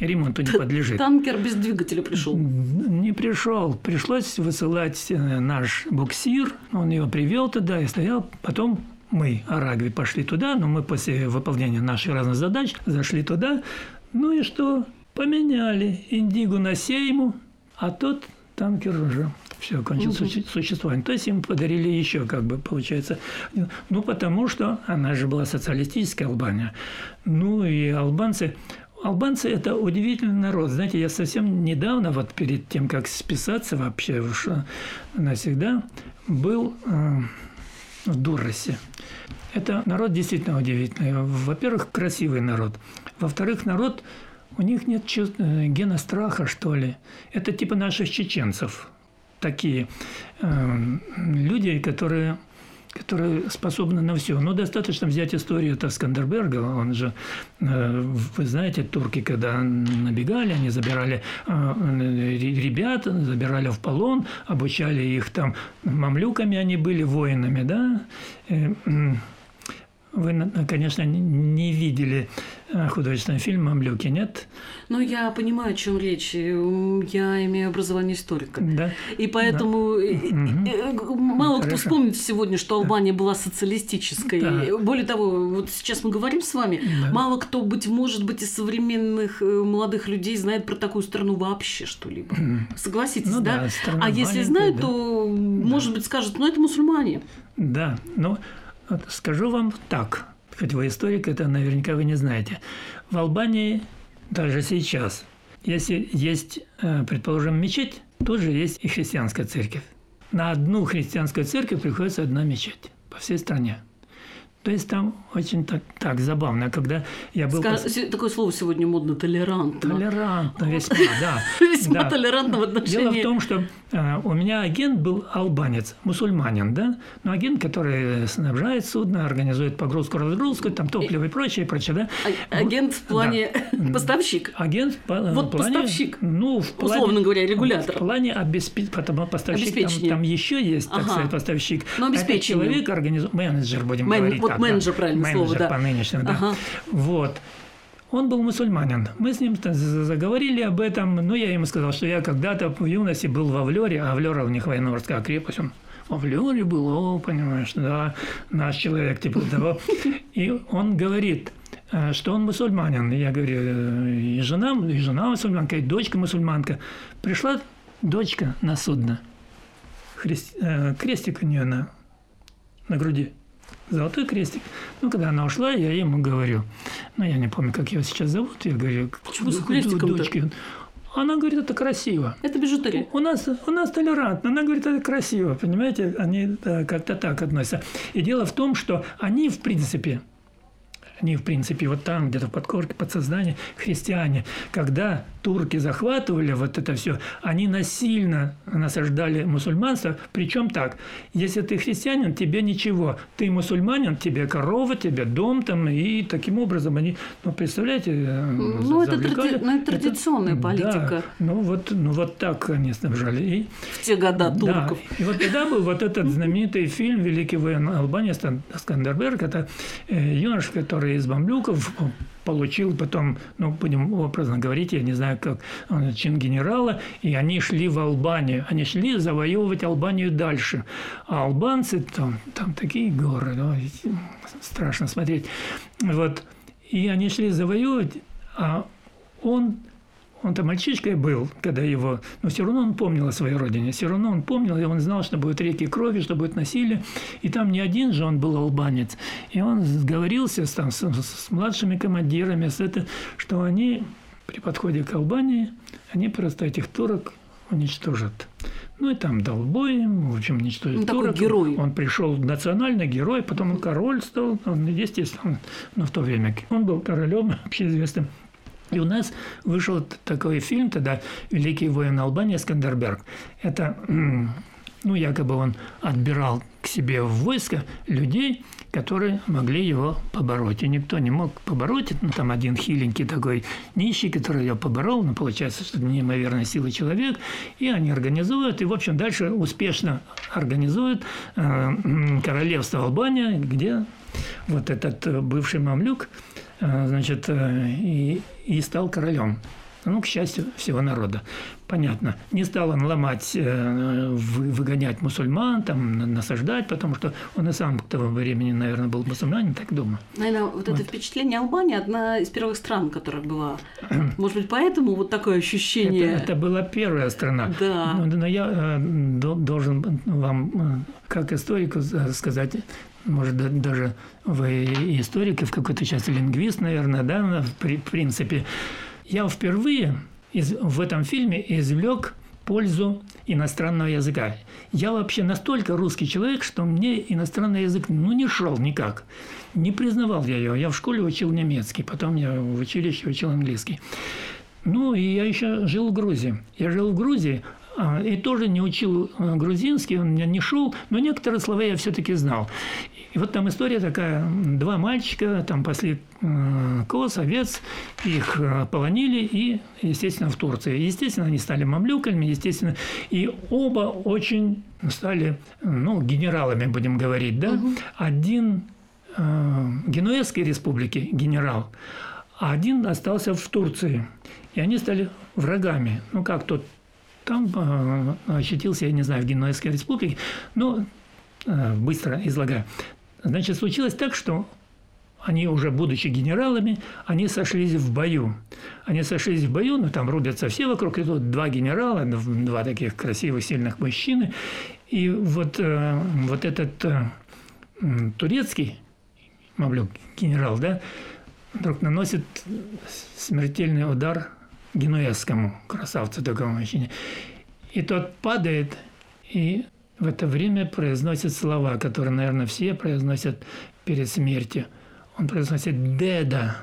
ремонту не подлежит. Танкер без двигателя пришел. Не пришел. Пришлось высылать э, наш буксир. Он его привел туда и стоял. Потом мы, Арагви, пошли туда, но мы после выполнения наших разных задач зашли туда. Ну и что? Поменяли Индигу на Сейму, а тот танкер уже все, кончил угу. существование. То есть им подарили еще, как бы, получается. Ну, потому что она же была социалистическая Албания. Ну, и албанцы Албанцы – это удивительный народ. Знаете, я совсем недавно, вот перед тем, как списаться вообще уж навсегда, был э, в Дуросе. Это народ действительно удивительный. Во-первых, красивый народ. Во-вторых, народ, у них нет чувств, э, гена страха, что ли. Это типа наших чеченцев. Такие э, люди, которые которые способны на все. Но достаточно взять историю это Скандерберга. Он же, э, вы знаете, турки, когда набегали, они забирали э, ребят, забирали в полон, обучали их там мамлюками, они были воинами, да. Вы, конечно, не видели э, художественный фильм «Мамлюки», нет? Ну, я понимаю, о чем речь. Я имею образование историка. Да. И поэтому да. мало Хорошо. кто вспомнит сегодня, что Албания была социалистической. Да. Более того, вот сейчас мы говорим с вами, да. мало кто, быть может быть, из современных молодых людей знает про такую страну вообще что-либо. Согласитесь, ну, да? да а если знают, да. то, может быть, скажут, ну, это мусульмане. Да, но... Вот скажу вам так, хоть вы историк, это наверняка вы не знаете. В Албании даже сейчас, если есть, э, предположим, мечеть, тут же есть и христианская церковь. На одну христианскую церковь приходится одна мечеть по всей стране. То есть там очень так, так забавно, когда я был... Скаж... Пос... Такое слово сегодня модно – толерантно. Толерантно, весьма, да. <laughs> Весьма да. толерантно в отношении... Дело в том, что э, у меня агент был албанец, мусульманин, да, но агент, который снабжает судно, организует погрузку-разгрузку, там топливо и прочее, и прочее, да. А, агент в плане да. поставщик? Агент по, вот в плане... поставщик, ну, в плане, условно говоря, регулятор. В плане обеспечения, потому поставщик там, там еще есть, так ага. сказать, поставщик. Но обеспечение. человек организует, менеджер, будем Мен... говорить вот менеджер, правильно менеджер слово, да. по нынешнему, да. Ага. Вот. Он был мусульманин. Мы с ним заговорили об этом. Ну, я ему сказал, что я когда-то в юности был в Авлере, а Авлера у них военно-морская крепость. Он в Авлере был, о, понимаешь, да, наш человек, типа того. И он говорит, э, что он мусульманин. Я говорю, «Э, и жена, и жена мусульманка, и дочка мусульманка. Пришла дочка на судно. Христ... Э, крестик у нее на, на груди золотой крестик. Ну, когда она ушла, я ему говорю, ну, я не помню, как ее сейчас зовут, я говорю, почему с крестиком дочке? Она говорит, это красиво. Это бижутерия. У нас, у нас толерантно. Она говорит, это красиво. Понимаете, они как-то так относятся. И дело в том, что они, в принципе, они, в принципе, вот там, где-то в подкорке подсознания, христиане, когда турки захватывали вот это все, они насильно насаждали мусульманство. Причем так, если ты христианин, тебе ничего. Ты мусульманин, тебе корова, тебе дом там. И таким образом они, ну, представляете, э, ну, это, тради... ну, это традиционная это, политика. Да, ну, вот, ну, вот так они снабжали. И, в те года турков. Да, и вот тогда был вот этот знаменитый фильм «Великий воин Албании» Скандерберг. Это э, юноша, который из мамлюков получил потом, ну, будем образно говорить, я не знаю, как чин генерала, и они шли в Албанию. Они шли завоевывать Албанию дальше. А албанцы, там, там такие горы, ну, страшно смотреть. Вот. И они шли завоевывать, а он он там мальчишкой был, когда его... Но все равно он помнил о своей родине. Все равно он помнил, и он знал, что будет реки крови, что будет насилие. И там не один же он был албанец. И он сговорился с, там, с, с младшими командирами, с это, что они при подходе к Албании, они просто этих турок уничтожат. Ну и там дал бой, в общем, уничтожил ну, турок. Герой. Он пришел национальный герой, потом он король стал, он, естественно, но в то время он был королем <laughs> общеизвестным. И у нас вышел такой фильм тогда «Великий воин Албании» Скандерберг. Это, ну, якобы он отбирал к себе в войско людей, которые могли его побороть. И никто не мог побороть. Ну, там один хиленький такой нищий, который его поборол. Ну, получается, что неимоверная сила человек. И они организуют. И, в общем, дальше успешно организуют э, королевство Албания, где вот этот бывший мамлюк – значит, и, и стал королем. Ну, к счастью, всего народа. Понятно. Не стал он ломать, э, выгонять мусульман, там, насаждать, потому что он и сам к тому времени, наверное, был мусульманин, так думаю. Наверное, вот, вот. это впечатление Албании одна из первых стран, которая была. <clears throat> Может быть, поэтому вот такое ощущение. Это, это была первая страна. Да. Но, но я э, должен вам, э, как историку, сказать, может, даже вы историк, и в какой-то части лингвист, наверное, да, в принципе, я впервые из, в этом фильме извлек пользу иностранного языка. Я вообще настолько русский человек, что мне иностранный язык ну, не шел никак. Не признавал я его. Я в школе учил немецкий, потом я в училище учил английский. Ну, и я еще жил в Грузии. Я жил в Грузии, а, и тоже не учил а, грузинский, он меня не шел, но некоторые слова я все-таки знал. И вот там история такая, два мальчика там пасли э, коз, овец, их э, полонили и, естественно, в Турции. Естественно, они стали мамлюками, естественно, и оба очень стали, ну, генералами, будем говорить, да. Угу. Один э, Генуэзской республики генерал, а один остался в Турции. И они стали врагами. Ну, как тот там э, очутился, я не знаю, в Генуэзской республике. Но э, быстро излагаю. Значит, случилось так, что они уже, будучи генералами, они сошлись в бою. Они сошлись в бою, ну, там рубятся все вокруг, и тут два генерала, два таких красивых, сильных мужчины. И вот, э, вот этот э, турецкий мамлюк, генерал, да, вдруг наносит смертельный удар генуэзскому красавцу такому мужчине. И тот падает, и в это время произносит слова, которые, наверное, все произносят перед смертью. Он произносит «деда»,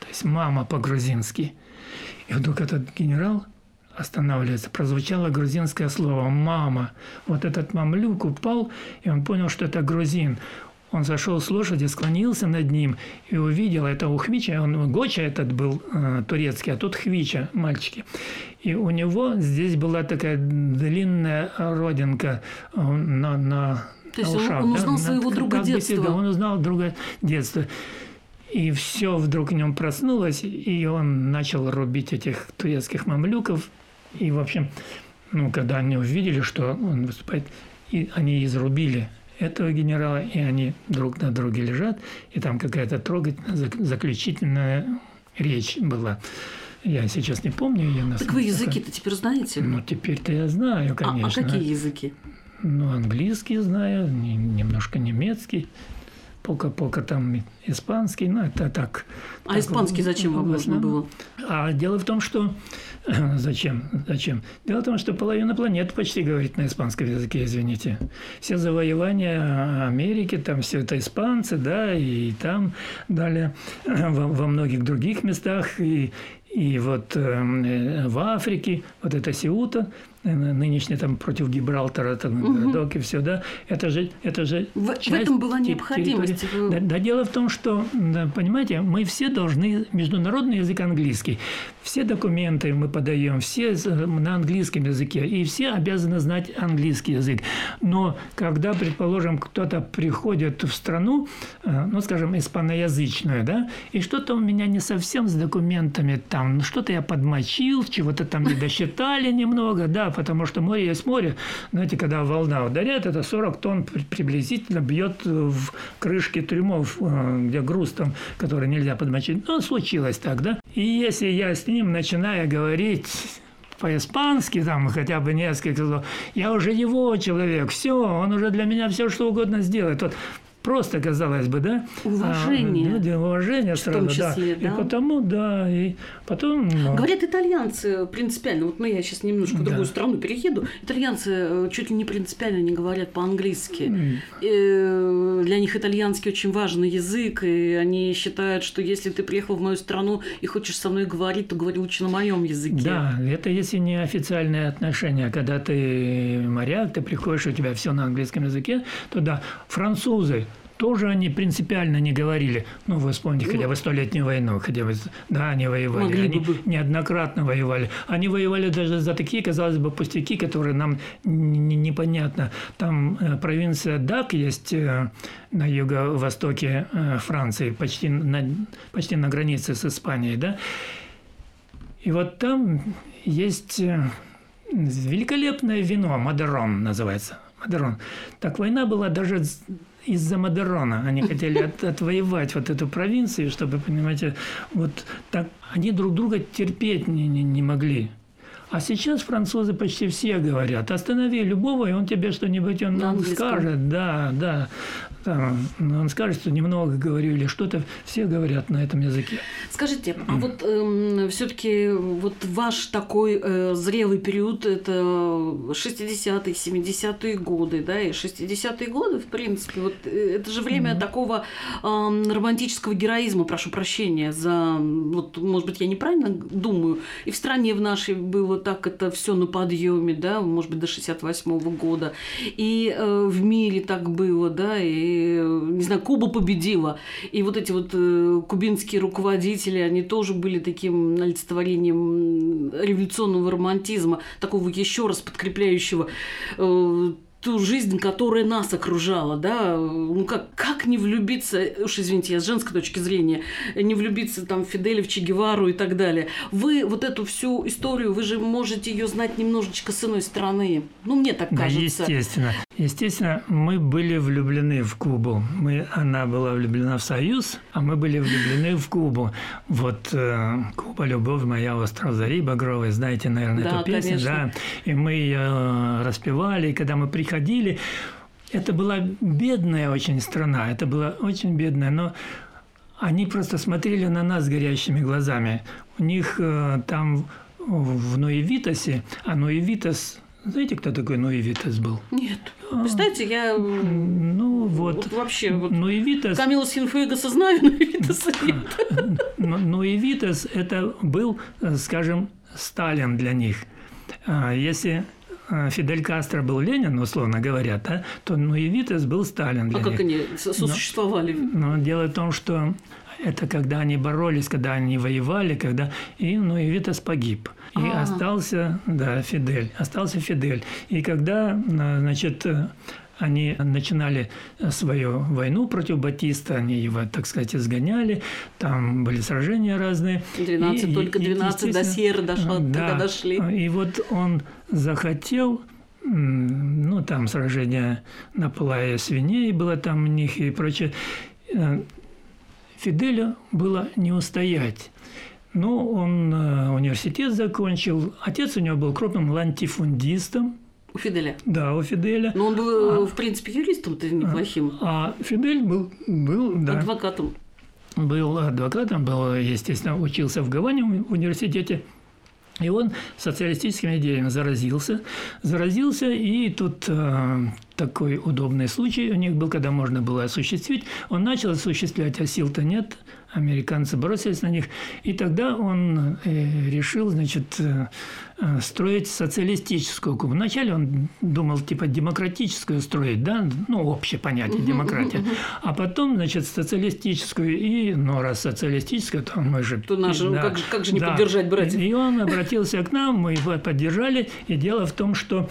то есть «мама» по-грузински. И вдруг этот генерал останавливается. Прозвучало грузинское слово «мама». Вот этот мамлюк упал, и он понял, что это грузин. Он зашел с лошади, склонился над ним и увидел это у Хвича. Он, Гоча этот был э, турецкий, а тут Хвича, мальчики. И у него здесь была такая длинная родинка э, на, на, То есть ушах. Он, он узнал да? своего на, друга детства. Бы, он узнал друга детства. И все вдруг в нем проснулось, и он начал рубить этих турецких мамлюков. И, в общем, ну, когда они увидели, что он выступает, и они изрубили этого генерала, и они друг на друге лежат, и там какая-то трогательная заключительная речь была. Я сейчас не помню ее. Так вы языки-то теперь знаете? Ну, теперь-то я знаю, конечно. А, а какие языки? Ну, английский знаю, немножко немецкий, пока-пока там испанский, ну, это так. А так, испанский зачем вам нужно было? А дело в том, что <clears throat> Зачем? Зачем? Дело в том, что половина планеты почти говорит на испанском языке, извините. Все завоевания Америки, там все это испанцы, да, и там далее <clears throat> во, во многих других местах, и, и вот э, в Африке, вот это Сеута, нынешний там против Гибралтара там, угу. городок и все, да, это же, это же в, часть в этом была необходимость. Да, да, дело в том, что, да, понимаете, мы все должны международный язык английский, все документы мы подаем, все на английском языке, и все обязаны знать английский язык. Но когда, предположим, кто-то приходит в страну, э, ну, скажем, испаноязычную, да, и что-то у меня не совсем с документами там, что-то я подмочил, чего-то там не досчитали немного, да, потому что море есть море. Знаете, когда волна ударяет, это 40 тонн приблизительно бьет в крышки трюмов, э, где груз там, который нельзя подмочить. Ну, случилось так, да? И если я с ним начинаю говорить по-испански, там хотя бы несколько слов, я уже его человек, все, он уже для меня все что угодно сделает. Вот просто, казалось бы, да? Уважение. А, люди, уважение сразу, числе, да. да. И потому, да, и потом... Ну... Говорят, итальянцы принципиально, вот ну я сейчас немножко в другую да. страну перееду, итальянцы э, чуть ли не принципиально не говорят по-английски. Mm. И для них итальянский очень важный язык, и они считают, что если ты приехал в мою страну и хочешь со мной говорить, то говори лучше на моем языке. Да, это если не официальные отношения, когда ты моряк, ты приходишь, у тебя все на английском языке, то да, французы тоже они принципиально не говорили. Ну, вы вспомните хотя бы Столетнюю войну, хотя бы, да, они воевали. Могли они бы. неоднократно воевали. Они воевали даже за такие, казалось бы, пустяки, которые нам непонятно. Там э, провинция Дак есть э, на юго-востоке э, Франции, почти на, почти на границе с Испанией, да. И вот там есть великолепное вино, Мадерон называется. Мадерон. Так война была даже из-за Мадерона. Они хотели от, отвоевать вот эту провинцию, чтобы, понимаете, вот так они друг друга терпеть не, не, не могли. А сейчас французы почти все говорят, останови любого, и он тебе что-нибудь он нам скажет. Да, да. Там, он скажет, что немного говорю или что-то. Все говорят на этом языке. Скажите, а вот э, все-таки вот ваш такой э, зрелый период, это 60-е, 70-е годы, да, и 60-е годы, в принципе, вот э, это же время mm-hmm. такого э, романтического героизма, прошу прощения за, вот, может быть, я неправильно думаю, и в стране в нашей было так это все на подъеме, да, может быть, до 68 -го года. И э, в мире так было, да, и, не знаю, Куба победила. И вот эти вот э, кубинские руководители, они тоже были таким олицетворением революционного романтизма, такого еще раз подкрепляющего э, ту жизнь, которая нас окружала, да, ну как, как не влюбиться, уж извините, я с женской точки зрения, не влюбиться там в Фиделя, в Че Гевару и так далее. Вы вот эту всю историю, вы же можете ее знать немножечко с иной стороны. Ну, мне так кажется. Да, естественно. Естественно, мы были влюблены в Кубу. Мы, она была влюблена в Союз, а мы были влюблены в Кубу. Вот э, Куба, любовь моя, остров зари багровый, знаете, наверное, да, эту песню, конечно. да. И мы ее э, распевали, и когда мы приходили. Это была бедная очень страна, это была очень бедная, но они просто смотрели на нас горящими глазами. У них э, там в Ноевитосе, а Ноевитос знаете, кто такой Ноевитас был? Нет. Представьте, я... Ну, вот. вот вообще, вот... Ноевитас... Камила Синфуэгаса знаю, <laughs> Ноевитаса нет. Ноевитас – это был, э, скажем, Сталин для них. А если Э, Фидель Кастро был Ленин, условно говоря, да, то ну и Витес был Сталин для А них. как они сосуществовали? Но, но дело в том, что это когда они боролись, когда они воевали, когда и ну и Витас погиб. И А-а-а. остался, да, Фидель, остался Фидель. И когда, э, значит, они начинали свою войну против Батиста, они его, так сказать, изгоняли, там были сражения разные. 12, и, только 12 и, до Сьерры дошло, да, когда дошли. И вот он захотел ну, там сражение на Палае свиней было там у них и прочее. Э, Фиделю было не устоять. Но он э, университет закончил. Отец у него был крупным лантифундистом. У Фиделя? Да, у Фиделя. Но он был, а, в принципе, юристом-то неплохим. А, а Фидель был, был да. Адвокатом. Был адвокатом, был, естественно, учился в Гаване в университете. И он социалистическими идеями заразился, заразился, и тут э, такой удобный случай у них был, когда можно было осуществить. Он начал осуществлять, а сил-то нет, американцы бросились на них, и тогда он э, решил, значит, э, э, строить социалистическую Кубу. Вначале он думал, типа, демократическую строить, да, ну, общее понятие демократия, а потом, значит, социалистическую, и, ну, раз социалистическая, то мы же... То наши, да, как, же, как же не да. поддержать братьев? И он обратился к нам, мы его поддержали, и дело в том, что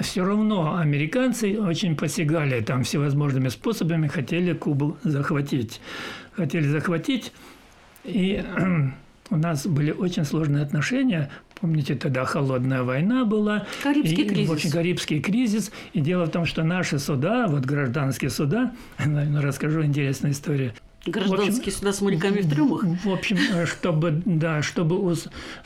все равно американцы очень посягали там всевозможными способами, хотели Кубу захватить хотели захватить. И <clears throat> у нас были очень сложные отношения. Помните, тогда холодная война была. Карибский и, кризис. Очень Карибский кризис. И дело в том, что наши суда, вот гражданские суда, <laughs> наверное, расскажу интересную историю. Гражданские общем, суда с моряками в трюмах. В общем, чтобы, да, чтобы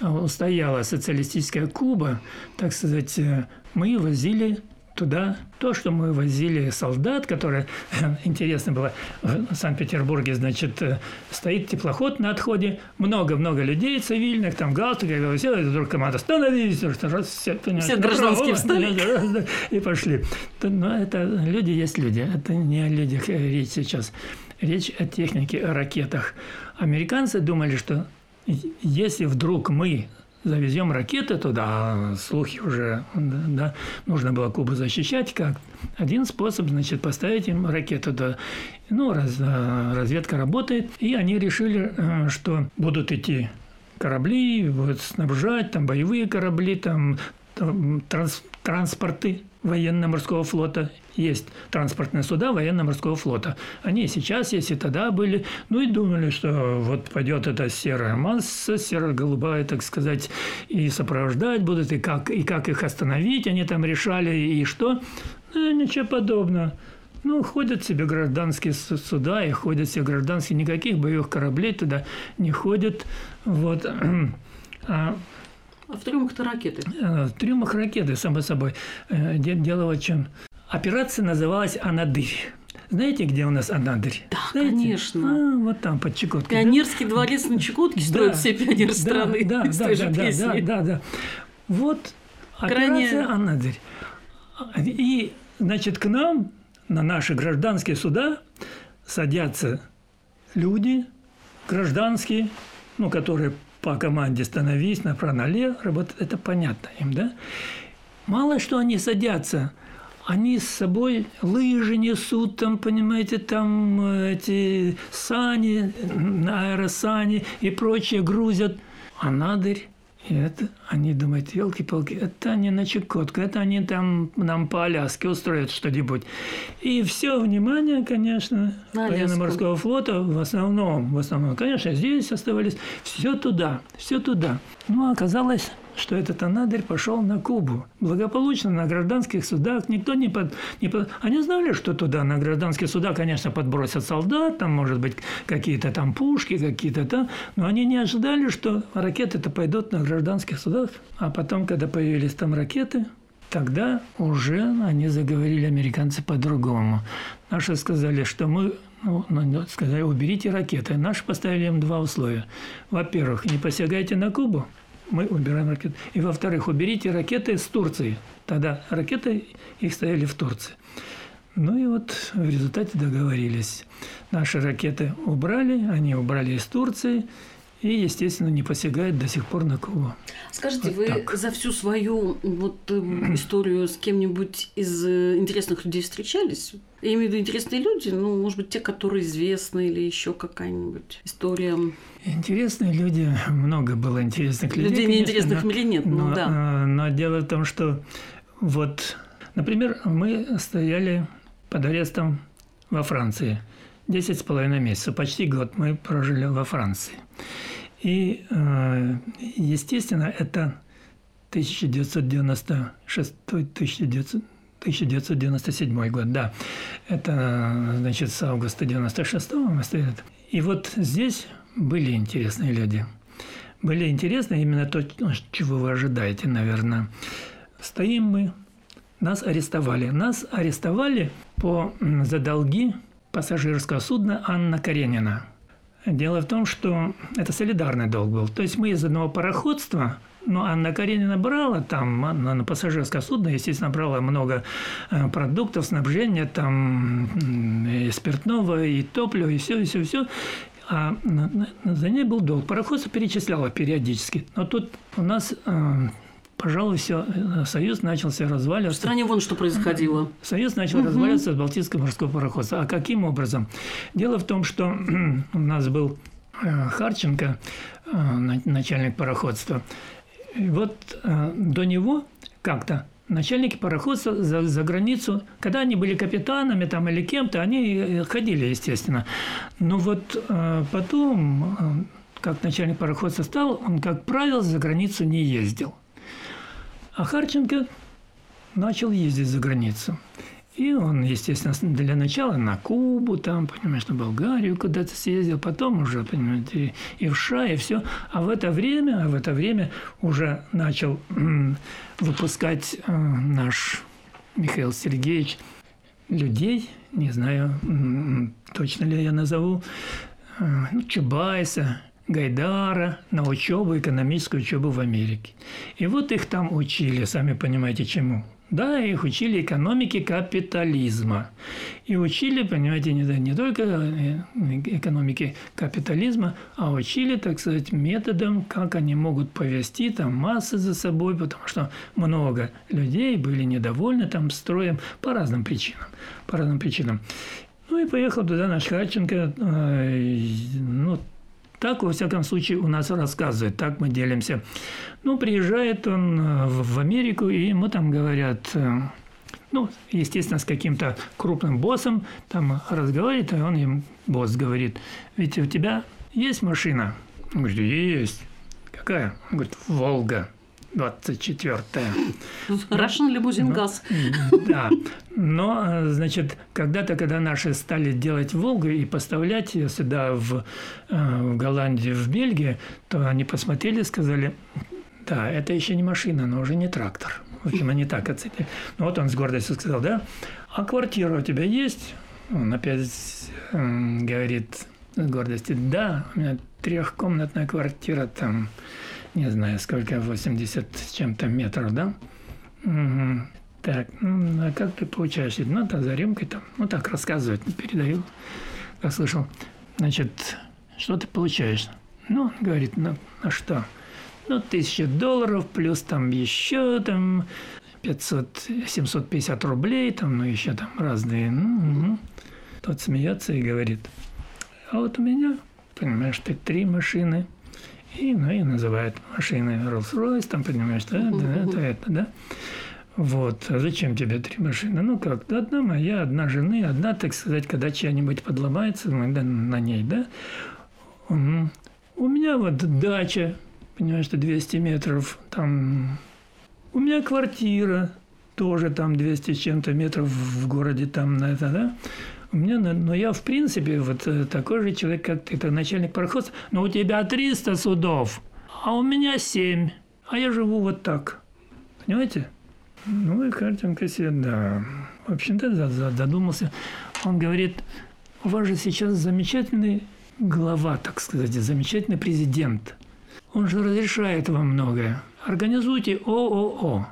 устояла социалистическая Куба, так сказать, э, мы возили туда то, что мы возили солдат, которые, <laughs> интересно было, в Санкт-Петербурге, значит, э, стоит теплоход на отходе, много-много людей цивильных, там галстуки, все, и вдруг команда «Становись!» раз, все, все гражданские встали. И пошли. Но это люди есть люди, это не о людях речь сейчас. Речь о технике, о ракетах. Американцы думали, что если вдруг мы завезем ракеты туда, а слухи уже, да, нужно было Кубу защищать как. Один способ, значит, поставить им ракету туда. Ну, раз, э, разведка работает, и они решили, э, что будут идти корабли, будут снабжать, там боевые корабли, там, там транс, транспорты военно-морского флота. Есть транспортные суда военно-морского флота. Они сейчас есть и тогда были. Ну и думали, что вот пойдет эта серая масса, серо-голубая, так сказать, и сопровождать будут, и как, и как их остановить, они там решали, и что. Ну, ничего подобного. Ну, ходят себе гражданские суда и ходят себе гражданские, никаких боевых кораблей туда не ходят. Вот. <clears throat> А а в трюмах-то ракеты? Э, в трюмах ракеты, само собой. Э, дело в чем. Операция называлась «Анадырь». Знаете, где у нас Анадырь? Да, Знаете? конечно. А, вот там, под Чукоткой. Пионерский да? дворец на Чукотке строят да, все пионеры да, страны. Да, да, <laughs> да, да, да, да, да. Вот Крайне... операция Анадырь. И, значит, к нам на наши гражданские суда садятся люди гражданские, ну, которые по команде «становись», направо-налево, работать, это понятно им, да? Мало что они садятся, они с собой лыжи несут, там, понимаете, там э, эти сани, аэросани и прочее грузят. А надырь и это они думают, елки-палки, это они на Чукотку, это они там нам по Аляске устроят что-нибудь. И все внимание, конечно, военно-морского флота в основном, в основном, конечно, здесь оставались, все туда, все туда. Ну, оказалось, что этот Анадырь пошел на Кубу. Благополучно на гражданских судах. Никто не под, не под... Они знали, что туда на гражданские суда, конечно, подбросят солдат, там, может быть, какие-то там пушки, какие-то там. Но они не ожидали, что ракеты-то пойдут на гражданских судах. А потом, когда появились там ракеты, тогда уже они заговорили, американцы, по-другому. Наши сказали, что мы ну, ну сказали, уберите ракеты. Наши поставили им два условия. Во-первых, не посягайте на Кубу мы убираем ракеты. И во-вторых, уберите ракеты с Турции. Тогда ракеты их стояли в Турции. Ну и вот в результате договорились. Наши ракеты убрали, они убрали из Турции, и, естественно, не посягает до сих пор на Кубу. Скажите, вот вы так. за всю свою вот э, историю с кем-нибудь из э, интересных людей встречались? Я имею в виду интересные люди, ну, может быть, те, которые известны, или еще какая-нибудь история. Интересные люди, много было интересных людей. Людей конечно, неинтересных но, мире нет, ну но, да. Э, но дело в том, что вот, например, мы стояли под арестом во Франции. Десять с половиной месяцев, почти год мы прожили во Франции. И, э, естественно, это 1996 1997 год, да. Это, значит, с августа 96 мы стояли. И вот здесь были интересные люди. Были интересные именно то, чего вы ожидаете, наверное. Стоим мы, нас арестовали. Нас арестовали по за долги пассажирского судна «Анна Каренина». Дело в том, что это солидарный долг был. То есть мы из одного пароходства но Анна Каренина брала там, она на пассажирское судно, естественно, брала много э, продуктов, снабжения, там и спиртного, и топлива, и все, и все, все. А за ней был долг. Пароходство перечисляло периодически. Но тут у нас э, пожалуй, все, э, Союз начался разваливаться. В стране вон что происходило. Союз начал угу. разваливаться от Балтийского морского пароходства. А каким образом? Дело в том, что <clears throat> у нас был э, Харченко, э, начальник пароходства. И вот до него как-то начальники пароходства за, за границу, когда они были капитанами там или кем-то, они ходили, естественно. Но вот потом, как начальник пароходства стал, он, как правило, за границу не ездил. А Харченко начал ездить за границу. И он, естественно, для начала на Кубу, там, понимаешь, на Болгарию куда-то съездил, потом уже, понимаете, и, в США, и все. А в это время, а в это время уже начал выпускать э, наш Михаил Сергеевич людей, не знаю, точно ли я назову, э, ну, Чубайса, Гайдара на учебу, экономическую учебу в Америке. И вот их там учили, сами понимаете, чему. Да, их учили экономике капитализма. И учили, понимаете, не, не только э, экономике капитализма, а учили, так сказать, методом, как они могут повести там массы за собой, потому что много людей были недовольны там строем по разным причинам. По разным причинам. Ну и поехал туда наш Хатченко, э, ну, так, во всяком случае, у нас рассказывают, так мы делимся. Ну, приезжает он э, в Америку, и ему там говорят, э, ну, естественно, с каким-то крупным боссом там разговаривает, и он им, босс говорит, ведь у тебя есть машина? Он говорит, есть. Какая? Он говорит, Волга. 24-я. Russian лимузин ну, газ. Да. Но, значит, когда-то, когда наши стали делать Волгу и поставлять ее сюда, в, э, в Голландию, в Бельгию, то они посмотрели и сказали, да, это еще не машина, но уже не трактор. В общем, они так оценили. Ну, вот он с гордостью сказал, да, а квартира у тебя есть? Он опять э, говорит с гордостью, да, у меня трехкомнатная квартира там не знаю, сколько, 80 с чем-то метров, да? Угу. Так, ну, а как ты получаешь? Ну, да, за рюмкой там, ну, так рассказывают, передаю, как слышал. Значит, что ты получаешь? Ну, говорит, ну, а что? Ну, тысяча долларов, плюс там еще там 500, 750 рублей, там, ну, еще там разные. Ну, угу. Тот смеется и говорит, а вот у меня, понимаешь, ты три машины – и, ну, и называют машины Rolls-Royce, там, понимаешь, да, да, это, это, да. Вот. А зачем тебе три машины? Ну как, одна моя, одна жены, одна, так сказать, когда чья-нибудь подломается, мы да, на ней, да. У меня вот дача, понимаешь, что 200 метров, там у меня квартира, тоже там 200 с чем-то метров в городе, там на это, да. У меня, но я, в принципе, вот э, такой же человек, как ты, это начальник пароходства, но у тебя 300 судов, а у меня 7, а я живу вот так. Понимаете? Ну и картинка себе, да. В общем-то, задумался. Он говорит, у вас же сейчас замечательный глава, так сказать, замечательный президент. Он же разрешает вам многое. Организуйте ООО.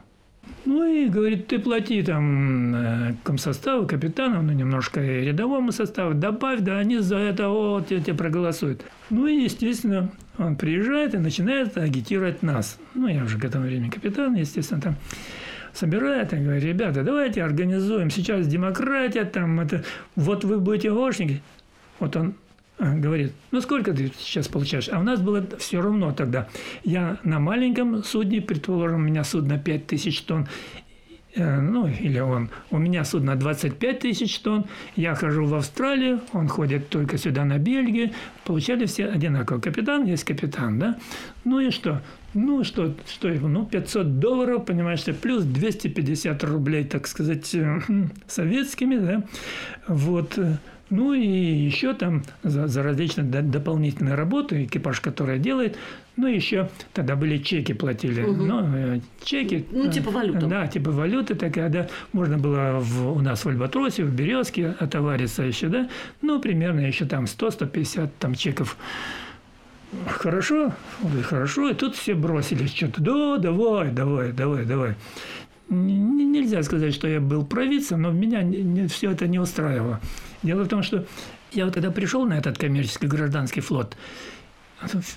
Ну и говорит, ты плати там э, комсоставу, капитанам, ну немножко и рядовому составу, добавь, да они за это вот тебе проголосуют. Ну и, естественно, он приезжает и начинает агитировать нас. Ну, я уже к этому времени капитан, естественно, там собирает и говорит, ребята, давайте организуем, сейчас демократия, там это, вот вы будете гошники. Вот он говорит, ну сколько ты сейчас получаешь? А у нас было все равно тогда. Я на маленьком судне, предположим, у меня судно 5000 тонн, э, ну, или он, у меня судно 25 тысяч тонн, я хожу в Австралию, он ходит только сюда на Бельгию, получали все одинаково. Капитан есть капитан, да? Ну и что? Ну, что, что ну, 500 долларов, понимаешь, плюс 250 рублей, так сказать, э, советскими, да? Вот, э, ну и еще там за, за различные дополнительные работы, экипаж, который делает, ну еще тогда были чеки платили, угу. ну э, чеки. Ну типа валюта. Да, типа валюты такая, да. Можно было в, у нас в Альбатросе, в Березке отовариться еще, да. Ну примерно еще там 100-150 там чеков. Хорошо, хорошо, и тут все бросились что-то, да, давай, давай, давай, давай. Нельзя сказать, что я был провидцем, но меня все это не устраивало. Дело в том, что я вот когда пришел на этот коммерческий гражданский флот,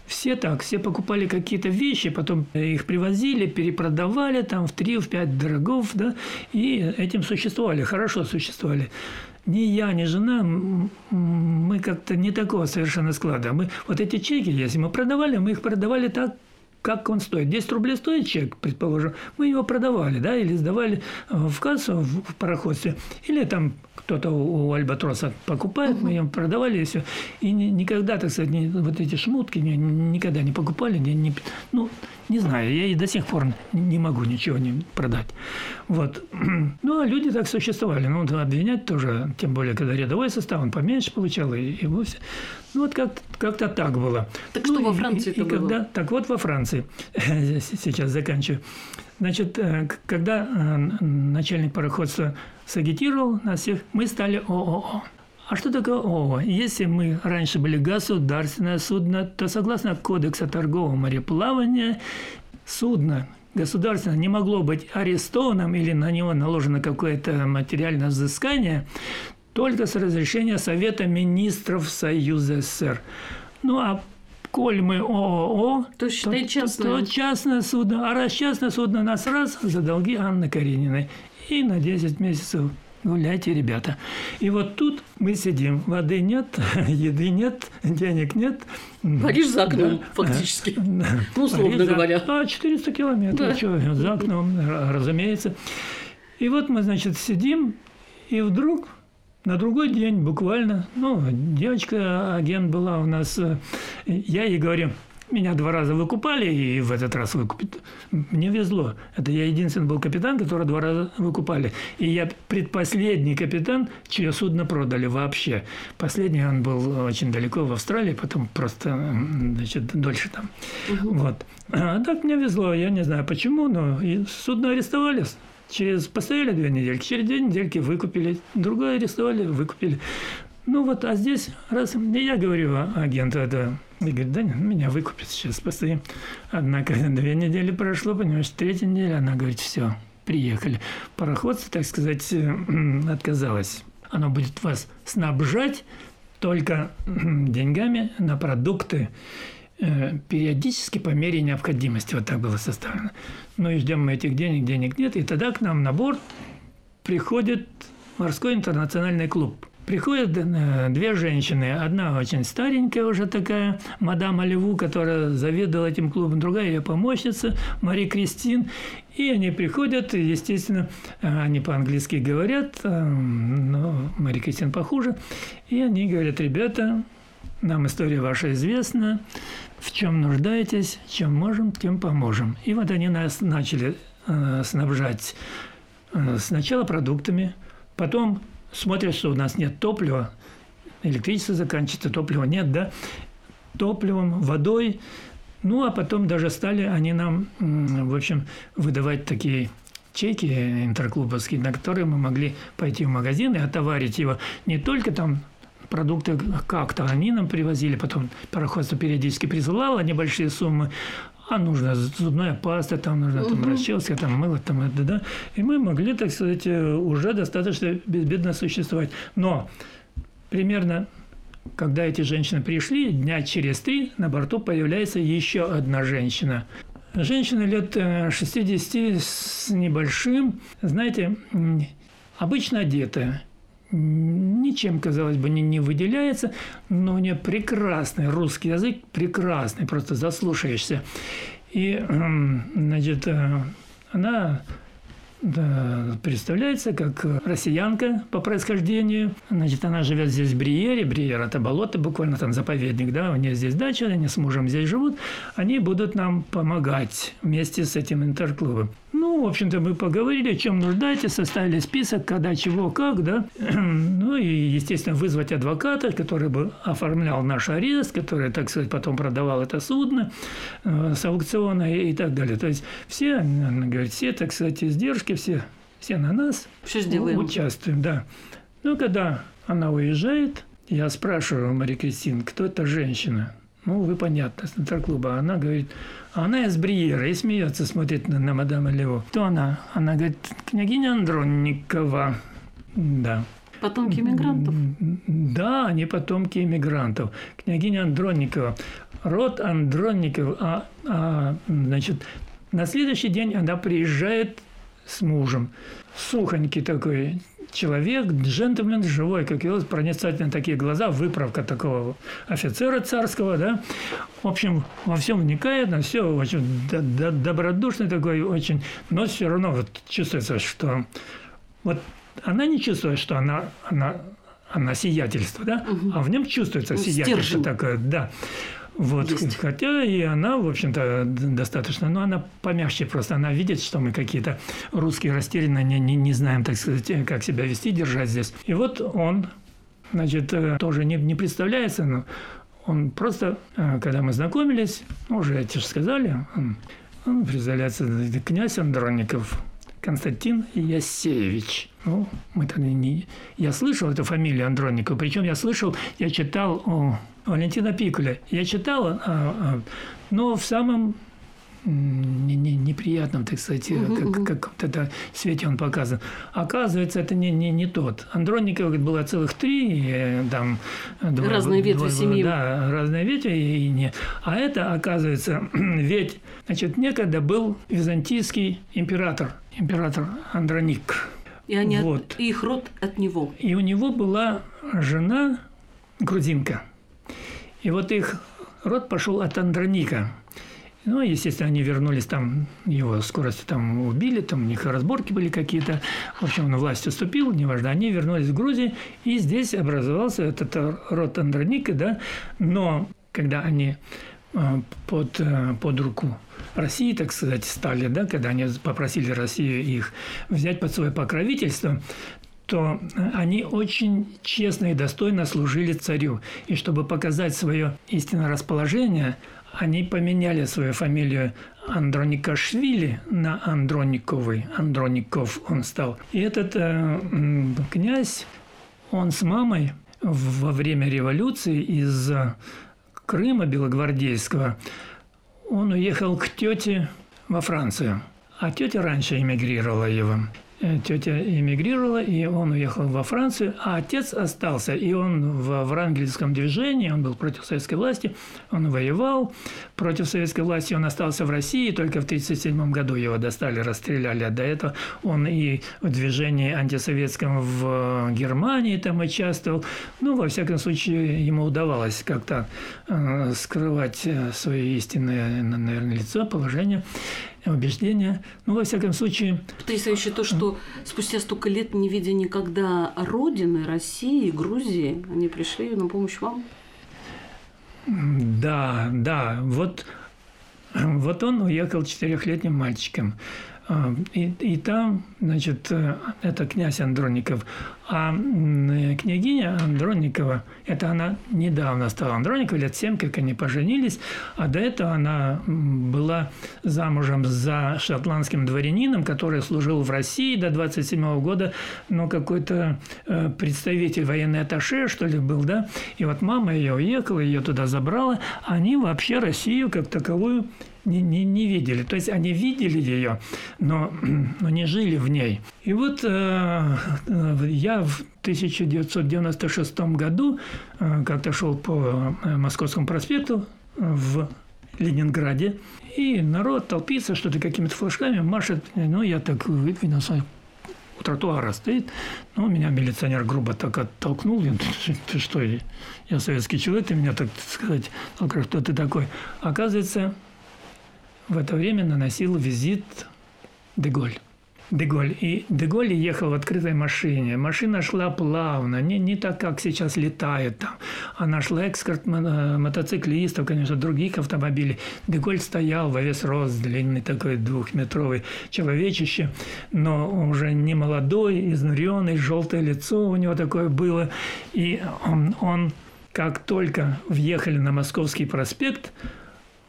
все так, все покупали какие-то вещи, потом их привозили, перепродавали там в три, в пять дорогов, да, и этим существовали, хорошо существовали. Ни я, ни жена, мы как-то не такого совершенно склада. Мы вот эти чеки, если мы продавали, мы их продавали так, как он стоит. 10 рублей стоит чек, предположим, мы его продавали, да, или сдавали в кассу в пароходстве, или там кто-то у Альбатроса покупает, мы им продавали и все. И никогда, так сказать, не, вот эти шмутки никогда не покупали, не, не, ну, не знаю, я и до сих пор не могу ничего не продать. Вот. <clears throat> Ну, а люди так существовали. Ну, обвинять тоже, тем более, когда рядовой состав, он поменьше получал, и, и вовсе. Ну, вот как, как-то так было. Так ну, что во Франции и было? Когда, так вот во Франции, <laughs> сейчас заканчиваю. Значит, э, когда э, начальник пароходства сагитировал нас всех, мы стали ООО. А что такое ООО? Если мы раньше были государственное судно, то согласно Кодексу торгового мореплавания судно государственное не могло быть арестованным или на него наложено какое-то материальное взыскание только с разрешения Совета министров Союза СССР. Ну а коль мы ООО, то, считай, частное. то частное судно. А раз частное судно, нас раз за долги Анны Карениной. И на 10 месяцев гуляйте, ребята. И вот тут мы сидим. Воды нет, <laughs> еды нет, денег нет. Париж за окном, да. фактически. <laughs> Да. Ну, условно Париж говоря. За... А, 400 километров. Да. Что, за окном, разумеется. И вот мы, значит, сидим, и вдруг на другой день буквально, ну, девочка, агент была у нас, э, я ей говорю, меня два раза выкупали, и в этот раз выкупят. Мне везло. Это я единственный был капитан, который два раза выкупали. И я предпоследний капитан, чье судно продали вообще. Последний он был очень далеко в Австралии, потом просто, значит, дольше там. Угу. Вот. А так мне везло. Я не знаю почему, но и судно арестовали. Через постояли две недельки, через две недельки выкупили, другое арестовали, выкупили. Ну вот, а здесь, раз я говорю агенту это, и говорит, да, меня выкупят сейчас, постоим. Однако две недели прошло, понимаешь, третья неделя, она говорит, все, приехали. Пароходство, так сказать, отказалось. Оно будет вас снабжать только деньгами на продукты Э, периодически по мере необходимости. Вот так было составлено. Ну и ждем мы этих денег, денег нет. И тогда к нам на борт приходит морской интернациональный клуб. Приходят э, две женщины. Одна очень старенькая уже такая, мадам Оливу, которая заведовала этим клубом. Другая ее помощница, Мари Кристин. И они приходят, естественно, э, они по-английски говорят, но Мари Кристин похуже. И они говорят, ребята, нам история ваша известна, в чем нуждаетесь, чем можем, тем поможем. И вот они нас начали э, снабжать э, сначала продуктами, потом смотрят, что у нас нет топлива, электричество заканчивается, топлива нет, да, топливом, водой. Ну, а потом даже стали они нам, в общем, выдавать такие чеки интерклубовские, на которые мы могли пойти в магазин и отоварить его не только там продукты как-то они нам привозили, потом пароходство периодически присылало небольшие суммы, а нужна зубная паста, там нужна там, расческа, там мыло, там это, да. И мы могли, так сказать, уже достаточно безбедно существовать. Но примерно когда эти женщины пришли, дня через три на борту появляется еще одна женщина. Женщина лет 60 э, с небольшим, знаете, обычно одетая ничем, казалось бы, не, не выделяется, но у нее прекрасный русский язык, прекрасный, просто заслушаешься. И, эм, значит, э, она да, представляется как россиянка по происхождению. Значит, она живет здесь в Бриере. Бриер – это болото, буквально там заповедник, да, у нее здесь дача, они с мужем здесь живут. Они будут нам помогать вместе с этим интерклубом. Ну, в общем-то, мы поговорили, о чем нуждаетесь, составили список, когда, чего, как, да. <clears throat> Ну и, естественно, вызвать адвоката, который бы оформлял наш арест, который, так сказать, потом продавал это судно э, с аукциона и, и так далее. То есть все, говорит, все, так сказать, издержки, все, все на нас все сделаем. участвуем, да. Ну, когда она уезжает, я спрашиваю Марии Кристин, кто эта женщина? Ну, вы понятно, с клуба. Она говорит, она из Бриера и смеется, смотрит на, на мадам Лево. Кто она? Она говорит, княгиня Андронникова. Да. Потомки иммигрантов? Да, они потомки иммигрантов. Княгиня Андронникова. Род Андронников. А, а, значит, на следующий день она приезжает с мужем. Сухонький такой человек, джентльмен живой, как его проницательные такие глаза, выправка такого офицера царского, да. В общем, во всем вникает, на все очень добродушный такой, очень, но все равно вот чувствуется, что вот она не чувствует, что она, она, она сиятельство, да, угу. а в нем чувствуется ну, сиятельство Стержень. такое, да. Вот, Есть. хотя и она, в общем-то, достаточно, но она помягче просто, она видит, что мы какие-то русские растерянные, не, не, не знаем, так сказать, как себя вести, держать здесь. И вот он, значит, э, тоже не, не представляется, но он просто, э, когда мы знакомились, уже эти же сказали, он, он представляется князь Андронников, Константин Ясеевич. Ну, мы тогда не... Я слышал эту фамилию Андронникова, причем я слышал, я читал о Валентина Пикуля. Я читал, а, а, но в самом не, не, неприятном, так сказать, угу, как, как это свете он показан. Оказывается, это не, не, не тот. Андронников было целых три, и, там двое, разные ветви двое, семьи. Да, разные ветви. И не. А это, оказывается, <clears throat> ведь, значит, некогда был византийский император, император Андроник. И они вот. от, и их род от него. И у него была жена грузинка. И вот их род пошел от Андроника. Ну, естественно, они вернулись там, его скорости там убили, там у них разборки были какие-то. В общем, он власть уступил, неважно. Они вернулись в Грузию, и здесь образовался этот род Андроника, да. Но когда они э, под, э, под руку России, так сказать, стали, да, когда они попросили Россию их взять под свое покровительство, то они очень честно и достойно служили царю. И чтобы показать свое истинное расположение, они поменяли свою фамилию Андроникашвили на Андрониковый. Андроников он стал. И этот э, князь, он с мамой во время революции из Крыма Белогвардейского, он уехал к тете во Францию. А тетя раньше эмигрировала его. Э, тетя эмигрировала, и он уехал во Францию, а отец остался. И он в врангельском движении, он был против советской власти, он воевал против советской власти, он остался в России, только в 1937 году его достали, расстреляли. А до этого он и в движении антисоветском в Германии там участвовал. Ну, во всяком случае, ему удавалось как-то э, скрывать э, свое истинное, наверное, лицо, положение убеждения. Ну, во всяком случае... Потрясающе то, что спустя столько лет, не видя никогда Родины, России, Грузии, они пришли на помощь вам? Да, да. Вот, вот он уехал четырехлетним мальчиком. А, и, и там, значит, э, это князь Андроников. А княгиня Андроникова, это она недавно стала Андроникова, лет семь, как они поженились, а до этого она была замужем за шотландским дворянином, который служил в России до 27 года, но какой-то э, представитель военной атташе, что ли, был, да, и вот мама ее уехала, ее туда забрала, они вообще Россию как таковую не, не, не видели. То есть они видели ее, но, <clears throat> но не жили в ней. И вот э, я в 1996 году э, как-то шел по э, Московскому проспекту в Ленинграде, и народ толпится, что-то какими-то флажками машет. Ну, я так выдвинулся у тротуара стоит. Ну, меня милиционер грубо так оттолкнул. Я, ты, что, я советский человек, ты меня, так сказать, толкаешь, кто ты такой? Оказывается, в это время наносил визит Деголь. Деголь. И Деголь ехал в открытой машине. Машина шла плавно, не, не так, как сейчас летает там. Она шла экскорт мотоциклистов, конечно, других автомобилей. Деголь стоял во весь рост, длинный такой двухметровый человечище, но уже не молодой, изнуренный, желтое лицо у него такое было. И он, он как только въехали на Московский проспект,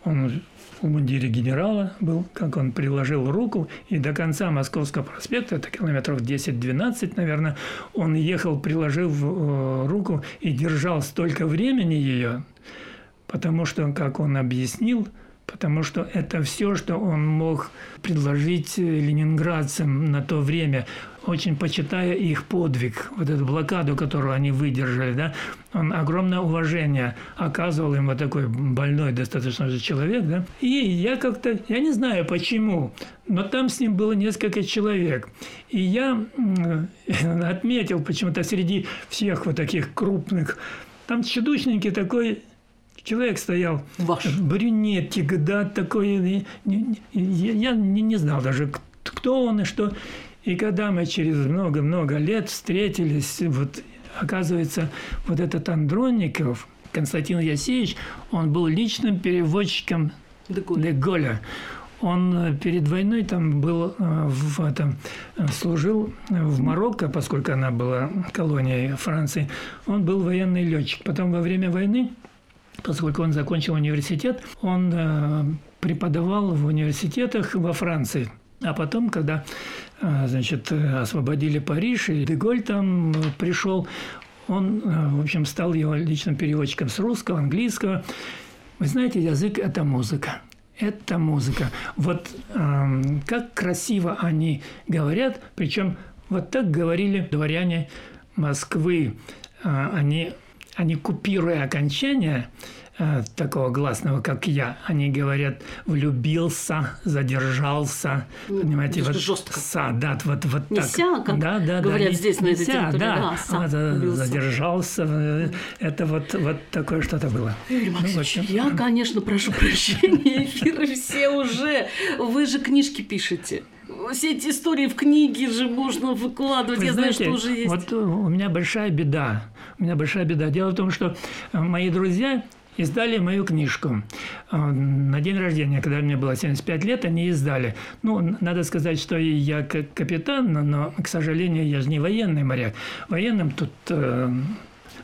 он в мундире генерала был, как он приложил руку, и до конца Московского проспекта, это километров 10-12, наверное, он ехал, приложив э, руку и держал столько времени ее, потому что, как он объяснил, потому что это все, что он мог предложить ленинградцам на то время, очень почитая их подвиг, вот эту блокаду, которую они выдержали, да, он огромное уважение оказывал им вот такой больной достаточно же человек, да, и я как-то, я не знаю почему, но там с ним было несколько человек, и я <laughs> отметил почему-то среди всех вот таких крупных, там чудушненький такой Человек стоял, Ваш. брюнетик, да, такой, я, я не, не знал даже, кто он и что. И когда мы через много-много лет встретились, вот оказывается, вот этот Андронников, Константин Ясеевич, он был личным переводчиком Деголя. Он э, перед войной там был э, в этом, э, служил в Марокко, поскольку она была колонией Франции. Он был военный летчик. Потом во время войны поскольку он закончил университет, он преподавал в университетах во Франции. А потом, когда значит, освободили Париж, и Деголь там пришел, он, в общем, стал его личным переводчиком с русского, английского. Вы знаете, язык – это музыка. Это музыка. Вот э, как красиво они говорят, причем вот так говорили дворяне Москвы. Э, они, они купируя окончания, Э, такого гласного, как я. Они говорят влюбился, задержался, понимаете, вот жестко. Са, да, вот вот не так. Ся, как да, да, говорят да, здесь не, на этой ся, территории, да, да, са, вот, задержался. Э, это вот вот такое что-то было. Юрий ну, Максимович, ну, я, конечно, прошу прощения, эфиры все уже. Вы же книжки пишете все эти истории в книге же можно выкладывать. Вы Я знаете, знаю, что уже есть. Вот у меня большая беда. У меня большая беда. Дело в том, что мои друзья издали мою книжку. Э, на день рождения, когда мне было 75 лет, они издали. Ну, надо сказать, что я как капитан, но, к сожалению, я же не военный моряк. Военным тут э,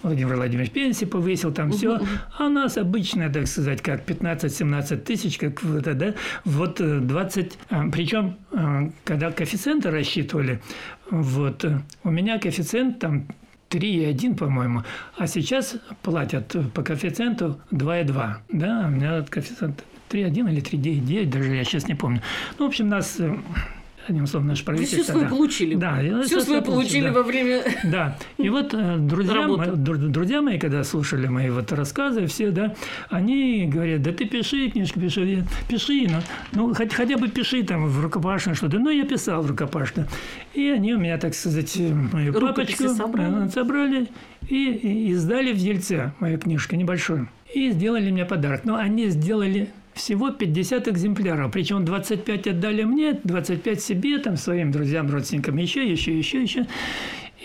Владимир Владимирович пенсии повысил, там все. А у нас обычно, так сказать, как 15-17 тысяч, как это, да, вот 20. Э, Причем, когда коэффициенты рассчитывали, вот, у меня коэффициент там 3,1, по-моему, а сейчас платят по коэффициенту 2,2. Да, у меня коэффициент 3,1 или 3,9, даже я сейчас не помню. Ну, в общем, нас э, одним словом, наше правительство. Все свое да. получили. Да, все свое получили да. во время. Да. И вот э, друзья, мои, друзья мои, когда слушали мои вот рассказы, все, да, они говорят, да ты пиши книжку, пиши, пиши, ну, ну хоть, хотя бы пиши там в рукопашно что-то. Ну, я писал в рукопашно. И они у меня, так сказать, мою папочку собрали, э, собрали и, и издали в Ельце мою книжку небольшую. И сделали мне подарок. Но они сделали всего 50 экземпляров. Причем 25 отдали мне, 25 себе, там, своим друзьям, родственникам, еще, еще, еще, еще.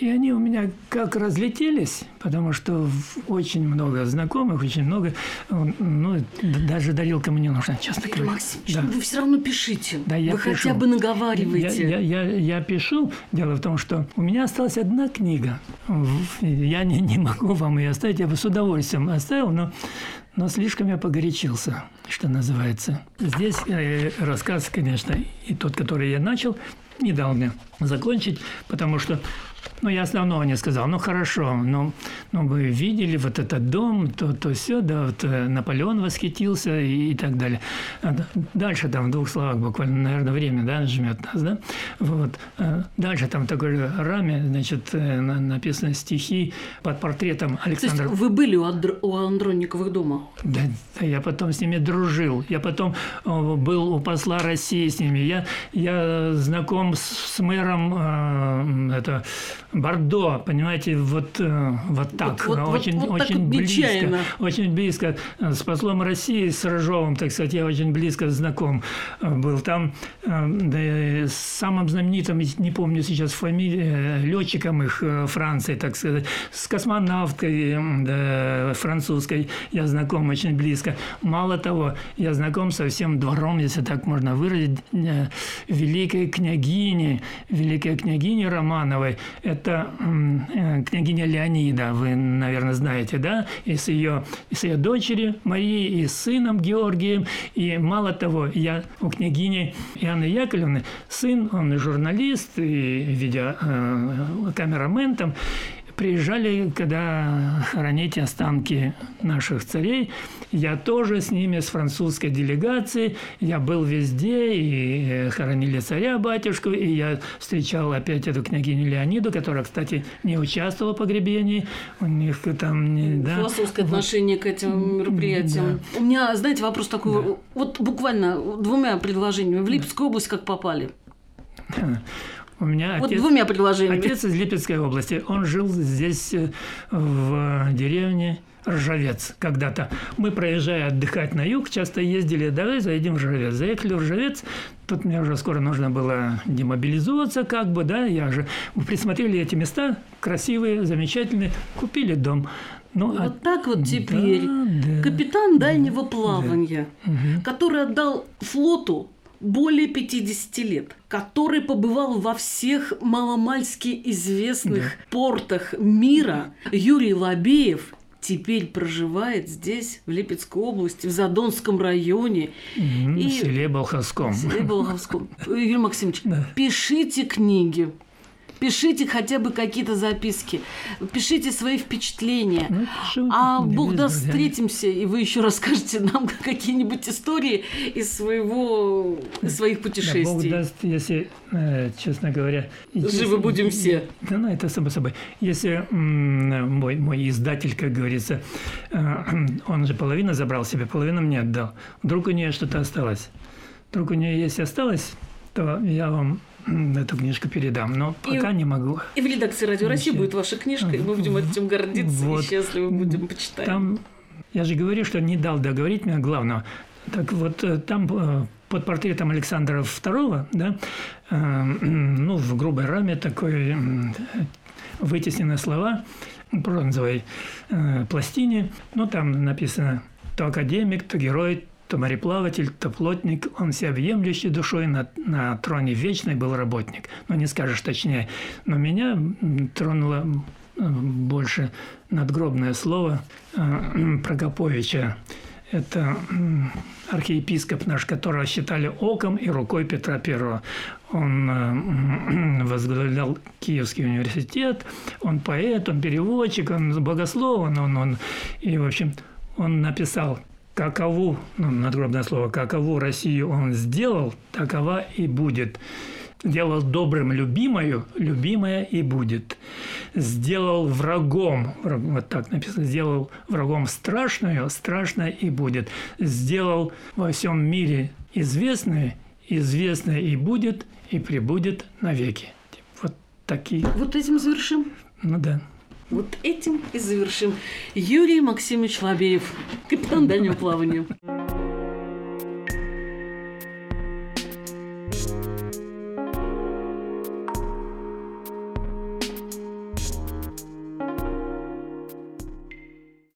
И они у меня как разлетелись, потому что очень много знакомых, очень много, ну, даже дарилка мне нужна, честно говоря. Максим, да. вы все равно пишите. Да, я вы пишу. хотя бы наговариваете. Я, я, я, я пишу. Дело в том, что у меня осталась одна книга. Я не, не могу вам ее оставить, я бы с удовольствием оставил, но но слишком я погорячился, что называется. Здесь э, рассказ, конечно, и тот, который я начал, не дал мне закончить, потому что ну, я основного не сказал. Ну, хорошо, ну, ну вы видели вот этот дом, то, то все, да, вот э, Наполеон восхитился и, и так далее. А дальше там в двух словах буквально, наверное, время, да, жмет нас, да. Вот. А дальше там такой же раме, значит, э, написаны стихи под портретом Александра. То есть вы были у, Андр... у Андронниковых дома? Да, да, я потом с ними дружил. Я потом был у посла России с ними. Я, я знаком с, с мэром э, это, Бордо, понимаете, вот, э, вот так, вот, вот, очень, вот, вот очень так близко, нечаянно. очень близко. С послом России, с Рыжовым, так сказать, я очень близко знаком э, был. Там э, да, самым знаменитым, не помню сейчас фамилию, летчиком их Франции, так сказать, с космонавткой да, французской я знаком очень близко. Мало того, я знаком со всем двором, если так можно выразить, великой княгини, великой княгини Романовой. Это это э, княгиня Леонида, вы, наверное, знаете, да, и с ее, и с ее дочерью Марией, и с сыном Георгием. И мало того, я у княгини Иоанны Яковлевны сын, он журналист и видеокамерамен там, приезжали, когда хоронить останки наших царей. Я тоже с ними, с французской делегацией. Я был везде, и э, хоронили царя-батюшку, и я встречал опять эту княгиню Леониду, которая, кстати, не участвовала в погребении. У них там... Не, да, Философское вот. отношение к этим мероприятиям. Да. У меня, знаете, вопрос такой. Да. Вот буквально двумя предложениями. В Липецкую область как попали? У меня вот отец, двумя предложениями. Отец из Липецкой области. Он жил здесь э, в деревне Ржавец когда-то. Мы, проезжая отдыхать на юг, часто ездили, давай заедем в Ржавец. Заехали в Ржавец, тут мне уже скоро нужно было демобилизоваться, как бы, да, я же... Мы присмотрели эти места, красивые, замечательные, купили дом. Ну, вот а... так вот теперь да, да, капитан дальнего плавания, да. который отдал флоту более 50 лет, который побывал во всех маломальски известных да. портах мира, Юрий Лобеев теперь проживает здесь, в Липецкой области, в Задонском районе. Mm-hmm, и... В селе Болховском. В селе Болховском. <laughs> Юрий Максимович, да. пишите книги. Пишите хотя бы какие-то записки, пишите свои впечатления. Ну, пишу, а Бог даст, встретимся, и вы еще расскажете нам <laughs> какие-нибудь истории из своего, из своих путешествий. Да, Бог даст, если, э, честно говоря... Живы будем все. Да, ну, это само собой. Если мой, мой издатель, как говорится, э, <clears throat> он же половину забрал себе, половину мне отдал. Вдруг у нее что-то осталось. Вдруг у нее есть осталось, то я вам эту книжку передам, но пока и, не могу. И в редакции Радио России будет ваша книжка, и мы будем этим гордиться вот. и счастливы будем почитать. Там, я же говорю, что не дал договорить меня главного. Так вот, э, там э, под портретом Александра II, да, э, ну, в грубой раме такой вытеснены слова бронзовой пластине, ну, там написано то академик, то герой, то мореплаватель, то плотник, он всеобъемлющей душой на, на троне вечной был работник. Ну, не скажешь точнее. Но меня тронуло больше надгробное слово э, <clears throat> Прокоповича. Это архиепископ наш, которого считали оком и рукой Петра I. Он э, <clears throat> возглавлял Киевский университет, он поэт, он переводчик, он богослов, он, он, он и, в общем, он написал какову, ну, надгробное слово, какову Россию он сделал, такова и будет. Сделал добрым любимою, любимая и будет. Сделал врагом, вот так написано, сделал врагом страшную, страшное и будет. Сделал во всем мире известное, известное и будет, и прибудет навеки. Вот такие. Вот этим завершим. Ну да. Вот этим и завершим. Юрий Максимович Лабеев, капитан дальнего плавания.